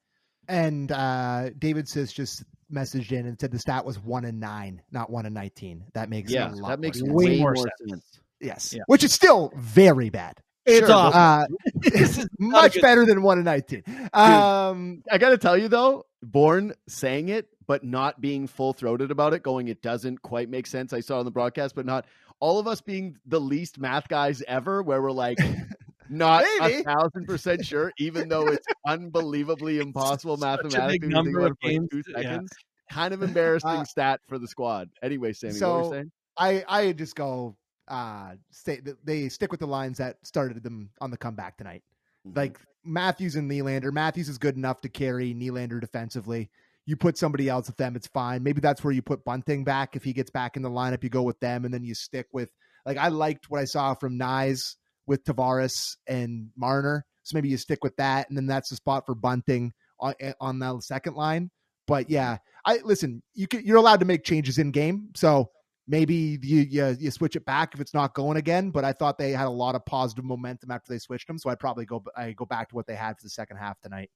And uh, David says just messaged in and said the stat was one and nine, not one and nineteen. That makes Yeah, a lot that makes more sense. way way, more more sense. sense. Yes, Yeah. which is still very bad. It's Sure, awful. Uh, This is much better than one in nineteen. Um, I got to tell you though, Bourne saying it, but not being full throated about it, going, it doesn't quite make sense. I saw on the broadcast, but not all of us being the least math guys ever, where we're like, not Maybe. a thousand percent sure, even though it's unbelievably impossible such a big mathematically. number of games, two yeah. seconds. Kind of embarrassing Uh, stat for the squad. Anyway, Sammy, what were so- you saying? I I just go uh stay they stick with the lines that started them on the comeback tonight. Mhm. Like Matthews and Nylander. Matthews is good enough to carry Nylander defensively. You put somebody else with them, it's fine. Maybe that's where you put Bunting back if he gets back in the lineup. You go with them, and then you stick with like I liked what I saw from Knies with Tavares and Marner. So maybe you stick with that, and then that's the spot for Bunting on on the second line. But yeah, I listen. You can, you're allowed to make changes in game, so maybe you, you you switch it back if it's not going again. But I thought they had a lot of positive momentum after they switched them, so I'd probably go I go back to what they had for the second half tonight.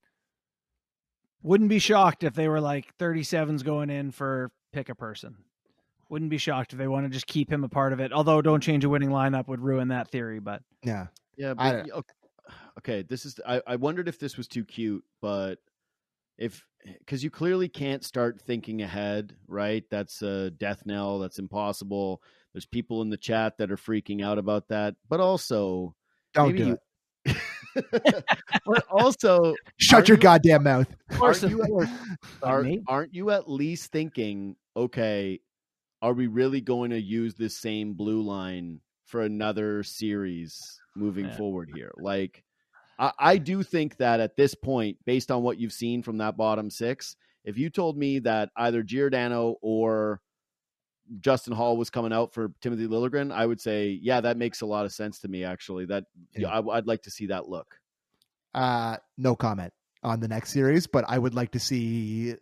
Wouldn't be shocked if they were like 37s going in for pick a person. Wouldn't be shocked if they want to just keep him a part of it. Although don't change a winning lineup would ruin that theory. But Yeah, Yeah, but okay, okay, this is I, I wondered if this was too cute, but if because you clearly can't start thinking ahead, right? That's a death knell. That's impossible. There's people in the chat that are freaking out about that, but also don't maybe do you- it. but also Shut your you- goddamn mouth. Are of you- course. are, me? aren't you at least thinking, okay, are we really going to use this same blue line for another series moving Yeah. forward here? Like, I, I do think that at this point, based on what you've seen from that bottom six, if you told me that either Giordano or Justin Holl was coming out for Timothy Liljegren, I would say, yeah, that makes a lot of sense to me. Actually, that Yeah. I, I'd like to see that look. Uh, no comment on the next series, but I would like to see.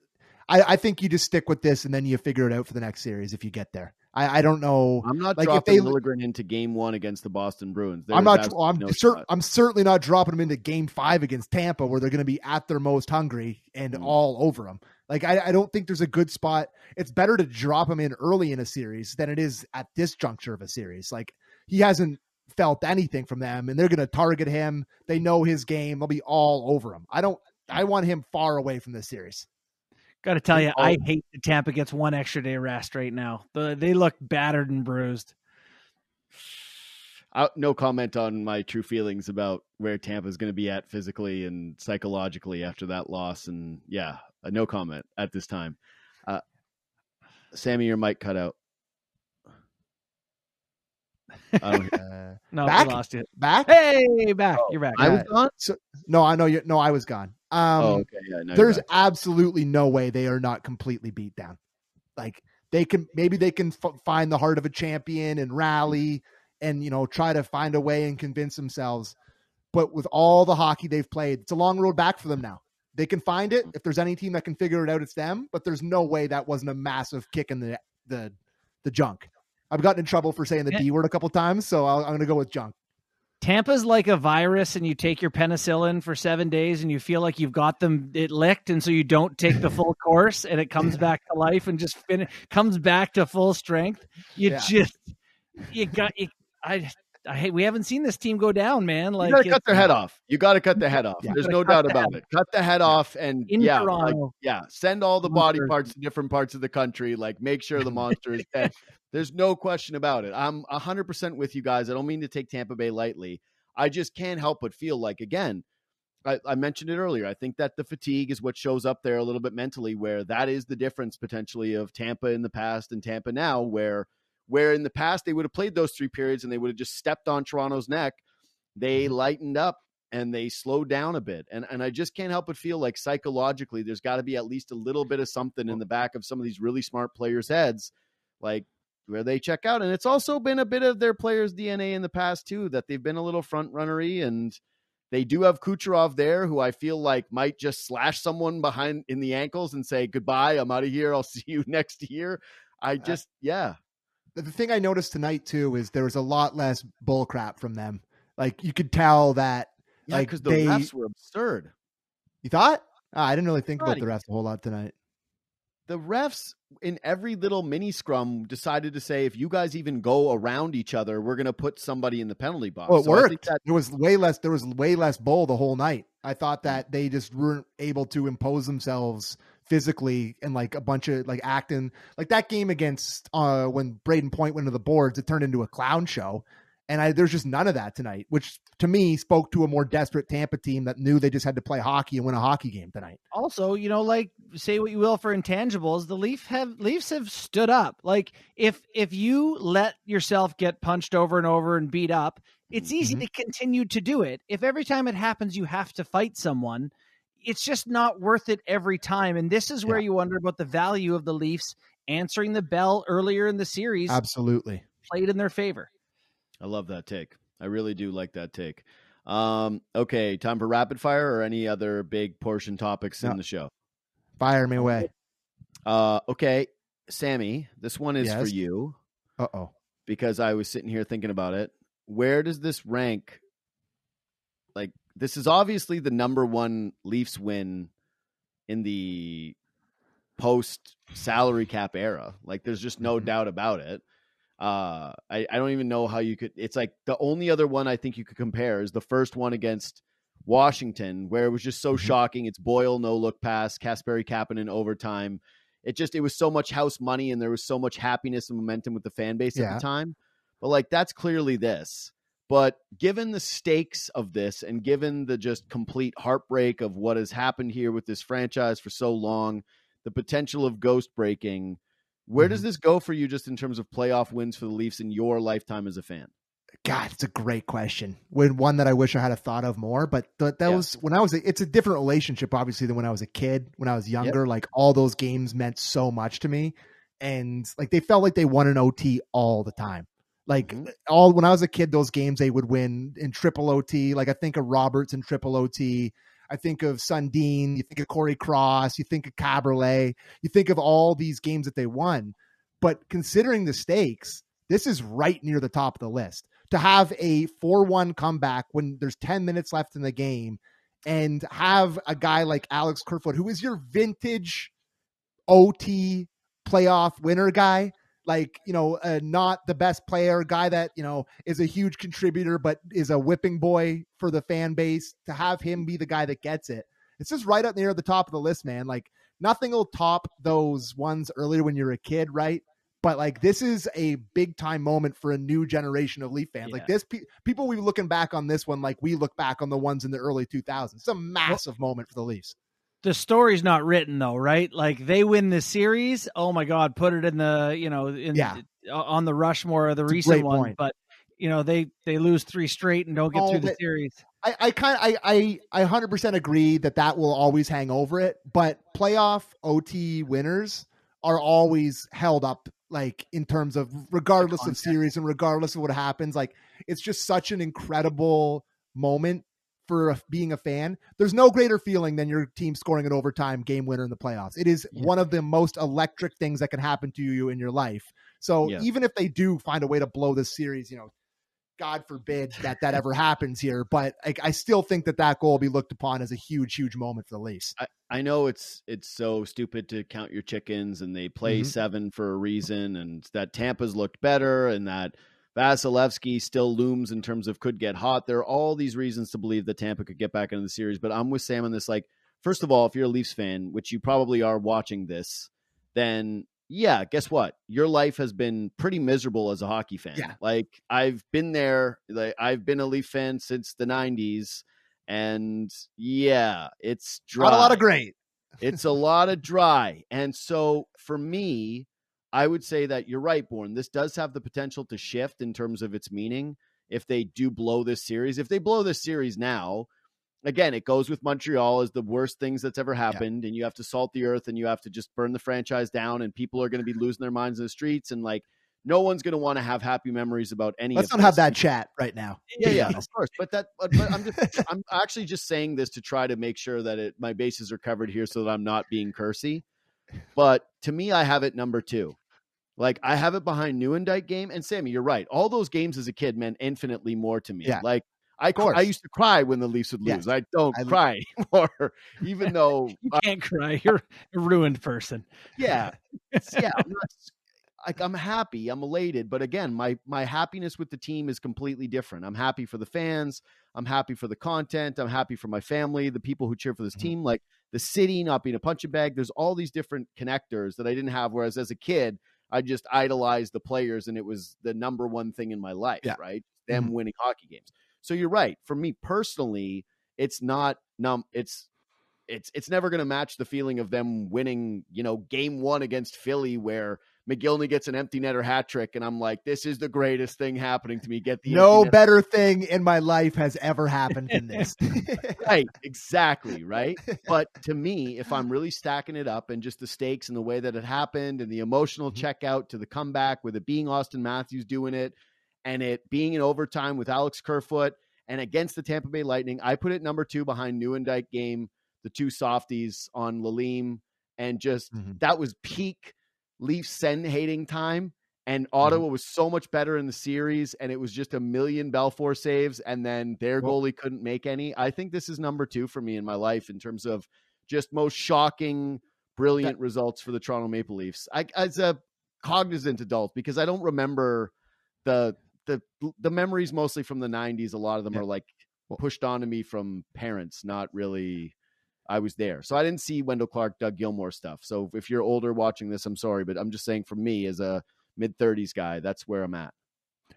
I, I think you just stick with this and then you figure it out for the next series if you get there. I, I don't know. I'm not Like, if dropping they- Liljegren into Game One against the Boston Bruins. I'm not. I'm no cer- I'm certainly not dropping them into Game Five against Tampa, where they're going to be at their most hungry and Mm. all over them. Like I, I don't think there's a good spot. It's better to drop him in early in a series than it is at this juncture of a series. Like he hasn't felt anything from them, and they're going to target him. They know his game. They'll be all over him. I don't. I want him far away from this series. Got to tell you, Oh. I hate that Tampa gets one extra day rest right now. They look battered and bruised. I, no comment on my true feelings about where Tampa's going to be at physically and psychologically after that loss. And yeah, uh, no comment at this time. Uh, Sammy, your mic cut out. I, Uh, No, Back? we lost it. back? Hey, back. You're back. I was Yeah. gone. No, I know you. No, I was gone. Um, oh, okay. Yeah, no, there's back. absolutely no way they are not completely beat down. Like they can, maybe they can f- find the heart of a champion and rally and, you know, try to find a way and convince themselves. But with all the hockey they've played, it's a long road back for them now. They can find it. If there's any team that can figure it out, it's them. But there's no way that wasn't a massive kick in the the the junk. I've gotten in trouble for saying the Yeah. D word a couple times, so I'll, I'm going to go with junk. Tampa's like a virus, and you take your penicillin for seven days, and you feel like you've got them it licked, and so you don't take the full course, and it comes back to life and just fin- comes back to full strength. You Yeah. just you got you. I I hate we haven't seen this team go down, man. Like you got to cut their head off. You got to cut the head off. Yeah. There's no doubt about it. Cut the head off, and In yeah, like, yeah, send all the On body parts to different parts of the country. Like, make sure the monster is dead. There's no question about it. I'm 100% with you guys. I don't mean to take Tampa Bay lightly. I just can't help but feel like, again, I, I mentioned it earlier. I think that the fatigue is what shows up there a little bit mentally, where that is the difference potentially of Tampa in the past and Tampa now, where where in the past they would have played those three periods and they would have just stepped on Toronto's neck. They mm-hmm. lightened up and they slowed down a bit. And and I just can't help but feel like psychologically there's got to be at least a little bit of something in the back of some of these really smart players' heads, like where they check out. And it's also been a bit of their players' DNA in the past too, that they've been a little front runnery and they do have Kucherov there, who I feel like might just slash someone behind in the ankles and say, Goodbye, I'm out of here. I'll see you next year. I just yeah. the thing I noticed tonight too is there was a lot less bull crap from them. Like you could tell that. Yeah, Like, because the they- refs were absurd. You thought? Ah, I didn't really think about the rest a whole lot tonight. The refs in every little mini scrum decided to say if you guys even go around each other, we're going to put somebody in the penalty box. Well, it So I think worked. that- There was way less. There was way less bull the whole night. I thought that they just weren't able to impose themselves physically and like a bunch of like acting like that game against uh when Brayden Point went to the boards. It turned into a clown show, and I there's just none of that tonight, which to me spoke to a more desperate Tampa team that knew they just had to play hockey and win a hockey game tonight. also, you know, like say what you will for intangibles, the Leaf have Leafs have stood up. Like if if you let yourself get punched over and over and beat up, it's easy Mhm. to continue to do it. If every time it happens you have to fight someone, it's just not worth it every time. And this is where Yeah. you wonder about the value of the Leafs answering the bell earlier in the series Absolutely. played in their favor. I love that take. I really do like that take. Um, okay, time for rapid fire or any other big portion topics in the show. Fire me away. Uh, okay, Sammy, this one is for you Uh oh. because I was sitting here thinking about it. Where does this rank? Like, this is obviously the number one Leafs win in the post salary cap era. Like, there's just no Mhm. doubt about it. Uh, I, I don't even know how you could. It's like the only other one I think you could compare is the first one against Washington, where it was just so Mhm. shocking. It's Boyle no look pass, Kasperi Kapanen in overtime. It just it was so much house money, and there was so much happiness and momentum with the fan base at the time. But like that's clearly this. But given the stakes of this, and given the just complete heartbreak of what has happened here with this franchise for so long, the potential of ghost breaking, where does Mhm. this go for you just in terms of playoff wins for the Leafs in your lifetime as a fan? God, it's a great question. When one that I wish I had a thought of more, but th- that Yeah. was when I was. A, it's a different relationship, obviously, than when I was a kid. When I was younger, like all those games meant so much to me, and like they felt like they won an OT all the time. Like Mhm. all when I was a kid, those games they would win in triple OT. Like I think of Roberts in triple OT. I think of Sundin. You think of Cory Cross. You think of Kaberle. You think of all these games that they won. But considering the stakes, this is right near the top of the list. To have a 4 1 comeback when there's 10 minutes left in the game and have a guy like Alex Kerfoot, who is your vintage OT playoff winner guy, like, you know, uh, not the best player, guy that, you know, is a huge contributor, but is a whipping boy for the fan base, to have him be the guy that gets it. It's just right up near the top of the list, man. Like, nothing will top those ones earlier when you're a kid, right? But like this is a big time moment for a new generation of Leaf fans. Like this, pe- people we looking back on this one like we look back on the ones in the early 2000s. It's a massive moment for the Leafs. The story's not written though, right? Like they win the series. Oh my God, put it in the you know in Yeah. on the Rushmore of the It's recent one. point. But you know they they lose three straight and don't get Oh, through the series. I, I kind I, I I 100% agree that that will always hang over it, but playoff OT winners are always held up like in terms of regardless of series and regardless of what happens like it's just such an incredible moment for a, being a fan there's no greater feeling than your team scoring an overtime game winner in the playoffs it is Yeah. one of the most electric things that can happen to you in your life so Yeah. even if they do find a way to blow this series you know God forbid that that ever happens here, but I, I still think that that goal will be looked upon as a huge, huge moment for the Leafs. I, I know it's it's so stupid to count your chickens and they play Mhm. seven for a reason and that Tampa's looked better and that Vasilevskiy still looms in terms of could get hot. There are all these reasons to believe that Tampa could get back into the series, but I'm with Sam on this. Like, first of all, if you're a Leafs fan, which you probably are watching this, then yeah, guess what? Your life has been pretty miserable as a hockey fan. Yeah. Like I've been there. Like I've been a Leaf fan since the '90s, and yeah, it's dry Not a lot of great. it's a lot of dry. And so for me, I would say that you're right, Bourne. This does have the potential to shift in terms of its meaning if they do blow this series. If they blow this series now, again, it goes with Montreal as the worst things that's ever happened, and you have to salt the earth and you have to just burn the franchise down, and people are going to be losing their minds in the streets, and like no one's going to want to have happy memories about any. Let's not have that chat right now. yeah, yeah, of course. But that, but, but I'm just, I'm actually just saying this to try to make sure that it, my bases are covered here, so that I'm not being cursy. But to me, I have it number two. Like I have it behind New Nieuwendyk game, and Sammy, you're right. All those games as a kid meant infinitely more to me. Yeah. Like I I used to cry when the Leafs would Yes. lose. I don't I- cry anymore, even though You can't cry. You're a ruined person. yeah, yeah. I'm not, like I'm happy, I'm elated, but again, my my happiness with the team is completely different. I'm happy for the fans, I'm happy for the content, I'm happy for my family, the people who cheer for this Mhm. team, like the city not being a punching bag. There's all these different connectors that I didn't have. Whereas as a kid, I just idolized the players, and it was the number one thing in my life. Yeah. Right, them mm-hmm. winning hockey games. So you're right. For me personally, it's not num. It's it's it's never going to match the feeling of them winning, you know, game one against Philly where McGillney gets an empty netter hat trick, and I'm like, this is the greatest thing happening to me. Get the no better thing in my life has ever happened than this. right, exactly, right. But to me, if I'm really stacking it up and just the stakes and the way that it happened and the emotional Mhm. checkout to the comeback with it being Auston Matthews doing it and it being in overtime with Alex Kerfoot and against the Tampa Bay Lightning, I put it number two behind Nieuwendyk game, the two softies on Lalime, and just Mhm. that was peak Leafs send hating time. And mm-hmm. Ottawa was so much better in the series, and it was just a million Belfour saves, and then their Well- goalie couldn't make any. I think this is number two for me in my life in terms of just most shocking, brilliant results for the Toronto Maple Leafs. I, as a cognizant adult, because I don't remember the the the memories mostly from the '90s. A lot of them Yeah. are like pushed onto me from parents, not really. I was there, so I didn't see Wendell Clark, Doug Gilmour stuff. So if you're older watching this, I'm sorry, but I'm just saying for me as a mid 30s guy, that's where I'm at.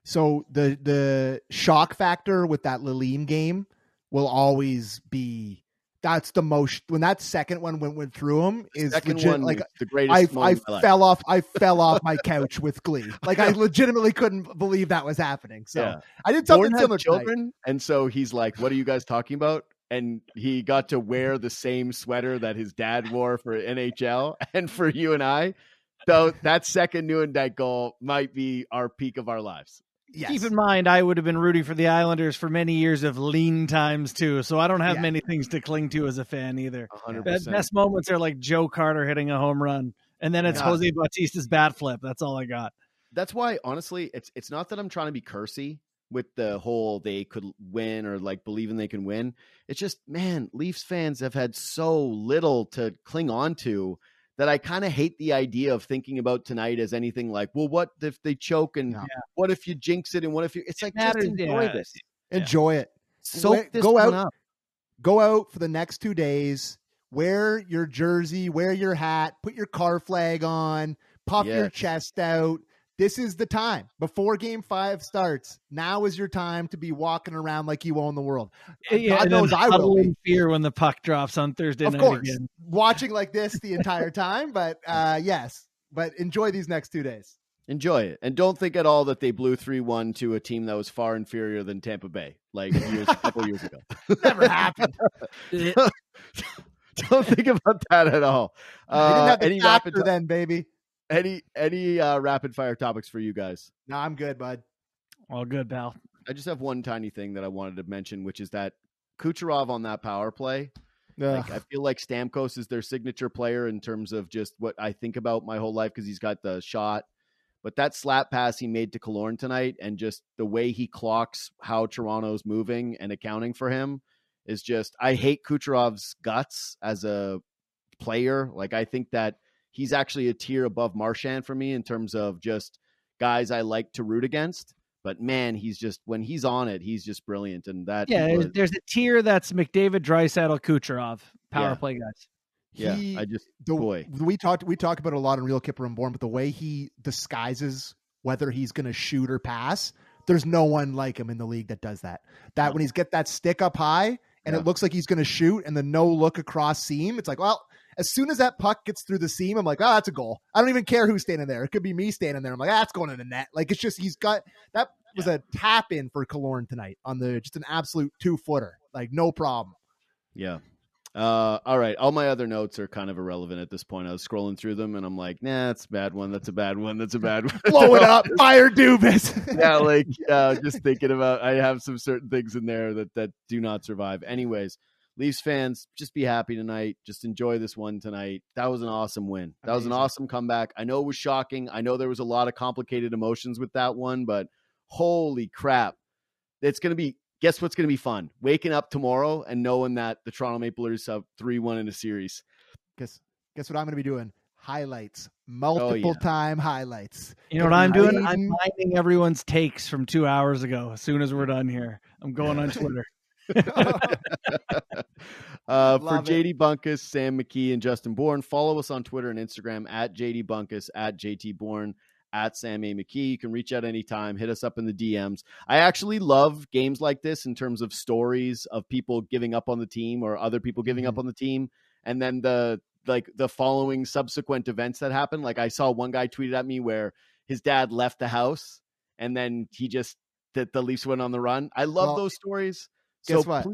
So the the shock factor with that Lalime game will always be that's the most when that second one went went through him is Second legit, one, like the greatest. I I my life. fell off I fell off my couch with glee. Like I legitimately couldn't believe that was happening. So Yeah. I did something had similar tonight. and so he's like, "What are you guys talking about?" And he got to wear the same sweater that his dad wore for NHL, and for you and I, so that second Nieuwendyk goal might be our peak of our lives. Yes. Keep in mind, I would have been rooting for the Islanders for many years of lean times too, so I don't have Yeah. many things to cling to as a fan either. hundred Be- percent. Best moments are like Joe Carter hitting a home run, and then it's Yeah. Jose Bautista's bat flip. That's all I got. That's why, honestly, it's it's not that I'm trying to be cursy with the whole they could win or like believing they can win. It's just, man, Leafs fans have had so little to cling on to that I kind of hate the idea of thinking about tonight as anything like, well, what if they choke and Yeah. what if you jinx it and what if you? It's like just enjoy yeah. this, Enjoy it. soak this go one out- up. Go out for the next two days. Wear your jersey, wear your hat, put your car flag on, puff your chest out. This is the time before game five starts. Now is your time to be walking around like you own the world. Yeah, God knows I will be. in fear when the puck drops on Thursday Of night course, again. watching like this the entire time, but uh, yes, but enjoy these next two days. Enjoy it, and don't think at all that they blew three one to a team that was far inferior than Tampa Bay, like years, a couple years ago. Never happened. don't think about that at all. I didn't Uh, have the any rapid factor then, baby. Any any uh, rapid fire topics for you guys? No, I'm good, bud. All good, pal. I just have one tiny thing that I wanted to mention, which is that Kucherov on that power play. Like, I feel like Stamkos is their signature player in terms of just what I think about my whole life because he's got the shot. But that slap pass he made to Killorn tonight and just the way he clocks how Toronto's moving and accounting for him is just I hate Kucherov's guts as a player. Like I think that he's actually a tier above Marchand for me in terms of just guys I like to root against. But man, he's just when he's on it, he's just brilliant. And that Yeah, was- there's, there's a tier that's McDavid, Draisaitl, Kucherov, power Yeah. play guys. yeah, He- I just the, boy. we talked we talk about a lot in Real Kyper and Bourne, but the way he disguises whether he's going to shoot or pass, there's no one like him in the league that does that. That No. when he's get that stick up high and Yeah. it looks like he's going to shoot, and the no look across seam, it's like, well, as soon as that puck gets through the seam, I'm like, oh, that's a goal. I don't even care who's standing there. It could be me standing there. I'm like, ah, that's going in the net. Like it's just he's got that was a tap in for Killorn tonight on the just an absolute two footer, like no problem. Yeah. Uh, all right. All my other notes are kind of irrelevant at this point. I was scrolling through them and I'm like, nah, that's a bad one. That's a bad one. That's a bad one. Blow it up, fire Dubas. yeah, like uh, just thinking about. I have some certain things in there that that do not survive. Anyways, Leafs fans, just be happy tonight. Just enjoy this one tonight. That was an awesome win. That was an awesome comeback. I know it was shocking. I know there was a lot of complicated emotions with that one, but holy crap, it's going to be guess what's going to be fun? Waking up tomorrow and knowing that the Toronto Maple Leafs have three one in a series. Guess guess what I'm going to be doing? Highlights, oh, multiple yeah. time highlights. You know what I'm doing? I'm Reading- finding everyone's takes from two hours ago. As soon as we're done here, I'm going on Twitter. Uh, for it. JD Bunkis, Sam McKee, and Justin Bourne, follow us on Twitter and Instagram at JD Bunkis, at JT Bourne, at Sam A. McKee. You can reach out anytime, hit us up in the DMs. I actually love games like this in terms of stories of people giving up on the team or other people giving up on the team. And then the like the following subsequent events that happen. Like I saw one guy tweeted at me where his dad left the house and then he just that the Leafs went on the run. I love Well, those stories. Guess so what? ple-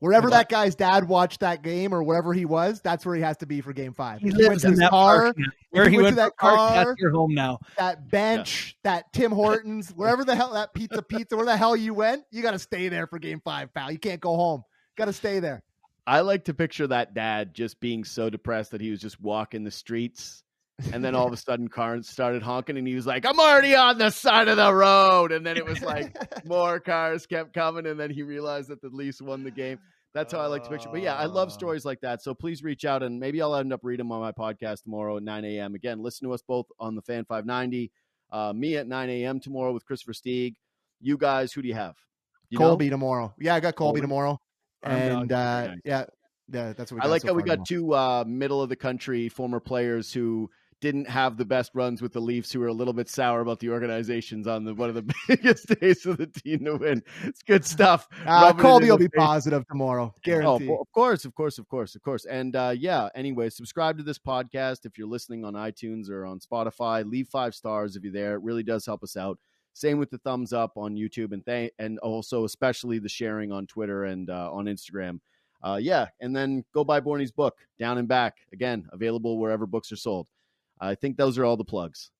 Wherever that guy's dad watched that game or wherever he was, that's where he has to be for game five. He If went lives in that car, park now. Where he he went went to to that that park, car- that's your home now. that bench, that Tim Hortons, wherever the hell that pizza pizza, where the hell you went, you got to stay there for game five, pal. You can't go home. Got to stay there. I like to picture that dad just being so depressed that he was just walking the streets. And then all of a sudden, cars started honking, and he was like, I'm already on the side of the road. And then it was like more cars kept coming, and then he realized that the Leafs won the game. That's how I like to picture. But yeah, I love Oh. stories like that. So please reach out, and maybe I'll end up reading them on my podcast tomorrow at 9 a.m. Again, listen to us both on the Fan 590. Uh, me at 9 a.m. tomorrow with Kris Versteeg. You guys, who do you have? You know? Colby tomorrow. Yeah, I got Colby Colby. tomorrow. And uh, yeah, yeah, that's what we I like so how we got tomorrow. two uh, middle of the country former players who didn't have the best runs with the Leafs, who were a little bit sour about the organizations on the one of the biggest days of the team to win. It's good stuff. Uh, Colby will be face. positive tomorrow. Oh, of course, of course, of course, of course. And uh, yeah, anyway, subscribe to this podcast if you're listening on iTunes or on Spotify. Leave five stars if you're there. It really does help us out. Same with the thumbs up on YouTube and th- and also especially the sharing on Twitter and uh, on Instagram. Uh, yeah, and then go buy Borny's book, Down and Back. Again, available wherever books are sold. I think those are all the plugs.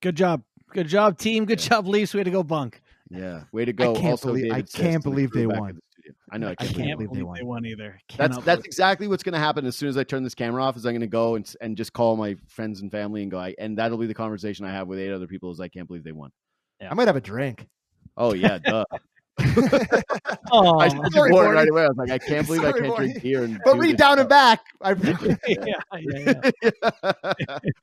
Good job. Good job, team. Good job, Leafs. Way to go, Bunk. Yeah, way to go. can't also, believe- I David Sisk can't and the believe they won. the. I know. I I can't, can't believe believe they won. they won either. That's Cannot that's believe- exactly what's going to happen as soon as I turn this camera off. Is I'm going to go and and just call my friends and family and go, I, and that'll be the conversation I have with eight other people. Is I can't believe they won. I might have a drink. Oh yeah, duh. Oh, I said sorry, to right away. I was like, I can't believe I Sorry, can't Barney. drink beer. And But read this down and back. I, yeah, yeah,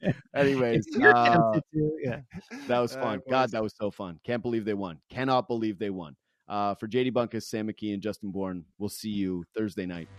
yeah. Anyways, uh, yeah. that was Uh, fun. it God, that was so fun. Can't believe they won. Cannot believe they won. Uh, for JD Bunkis, Sam McKee, and Justin Bourne, we'll see you Thursday night.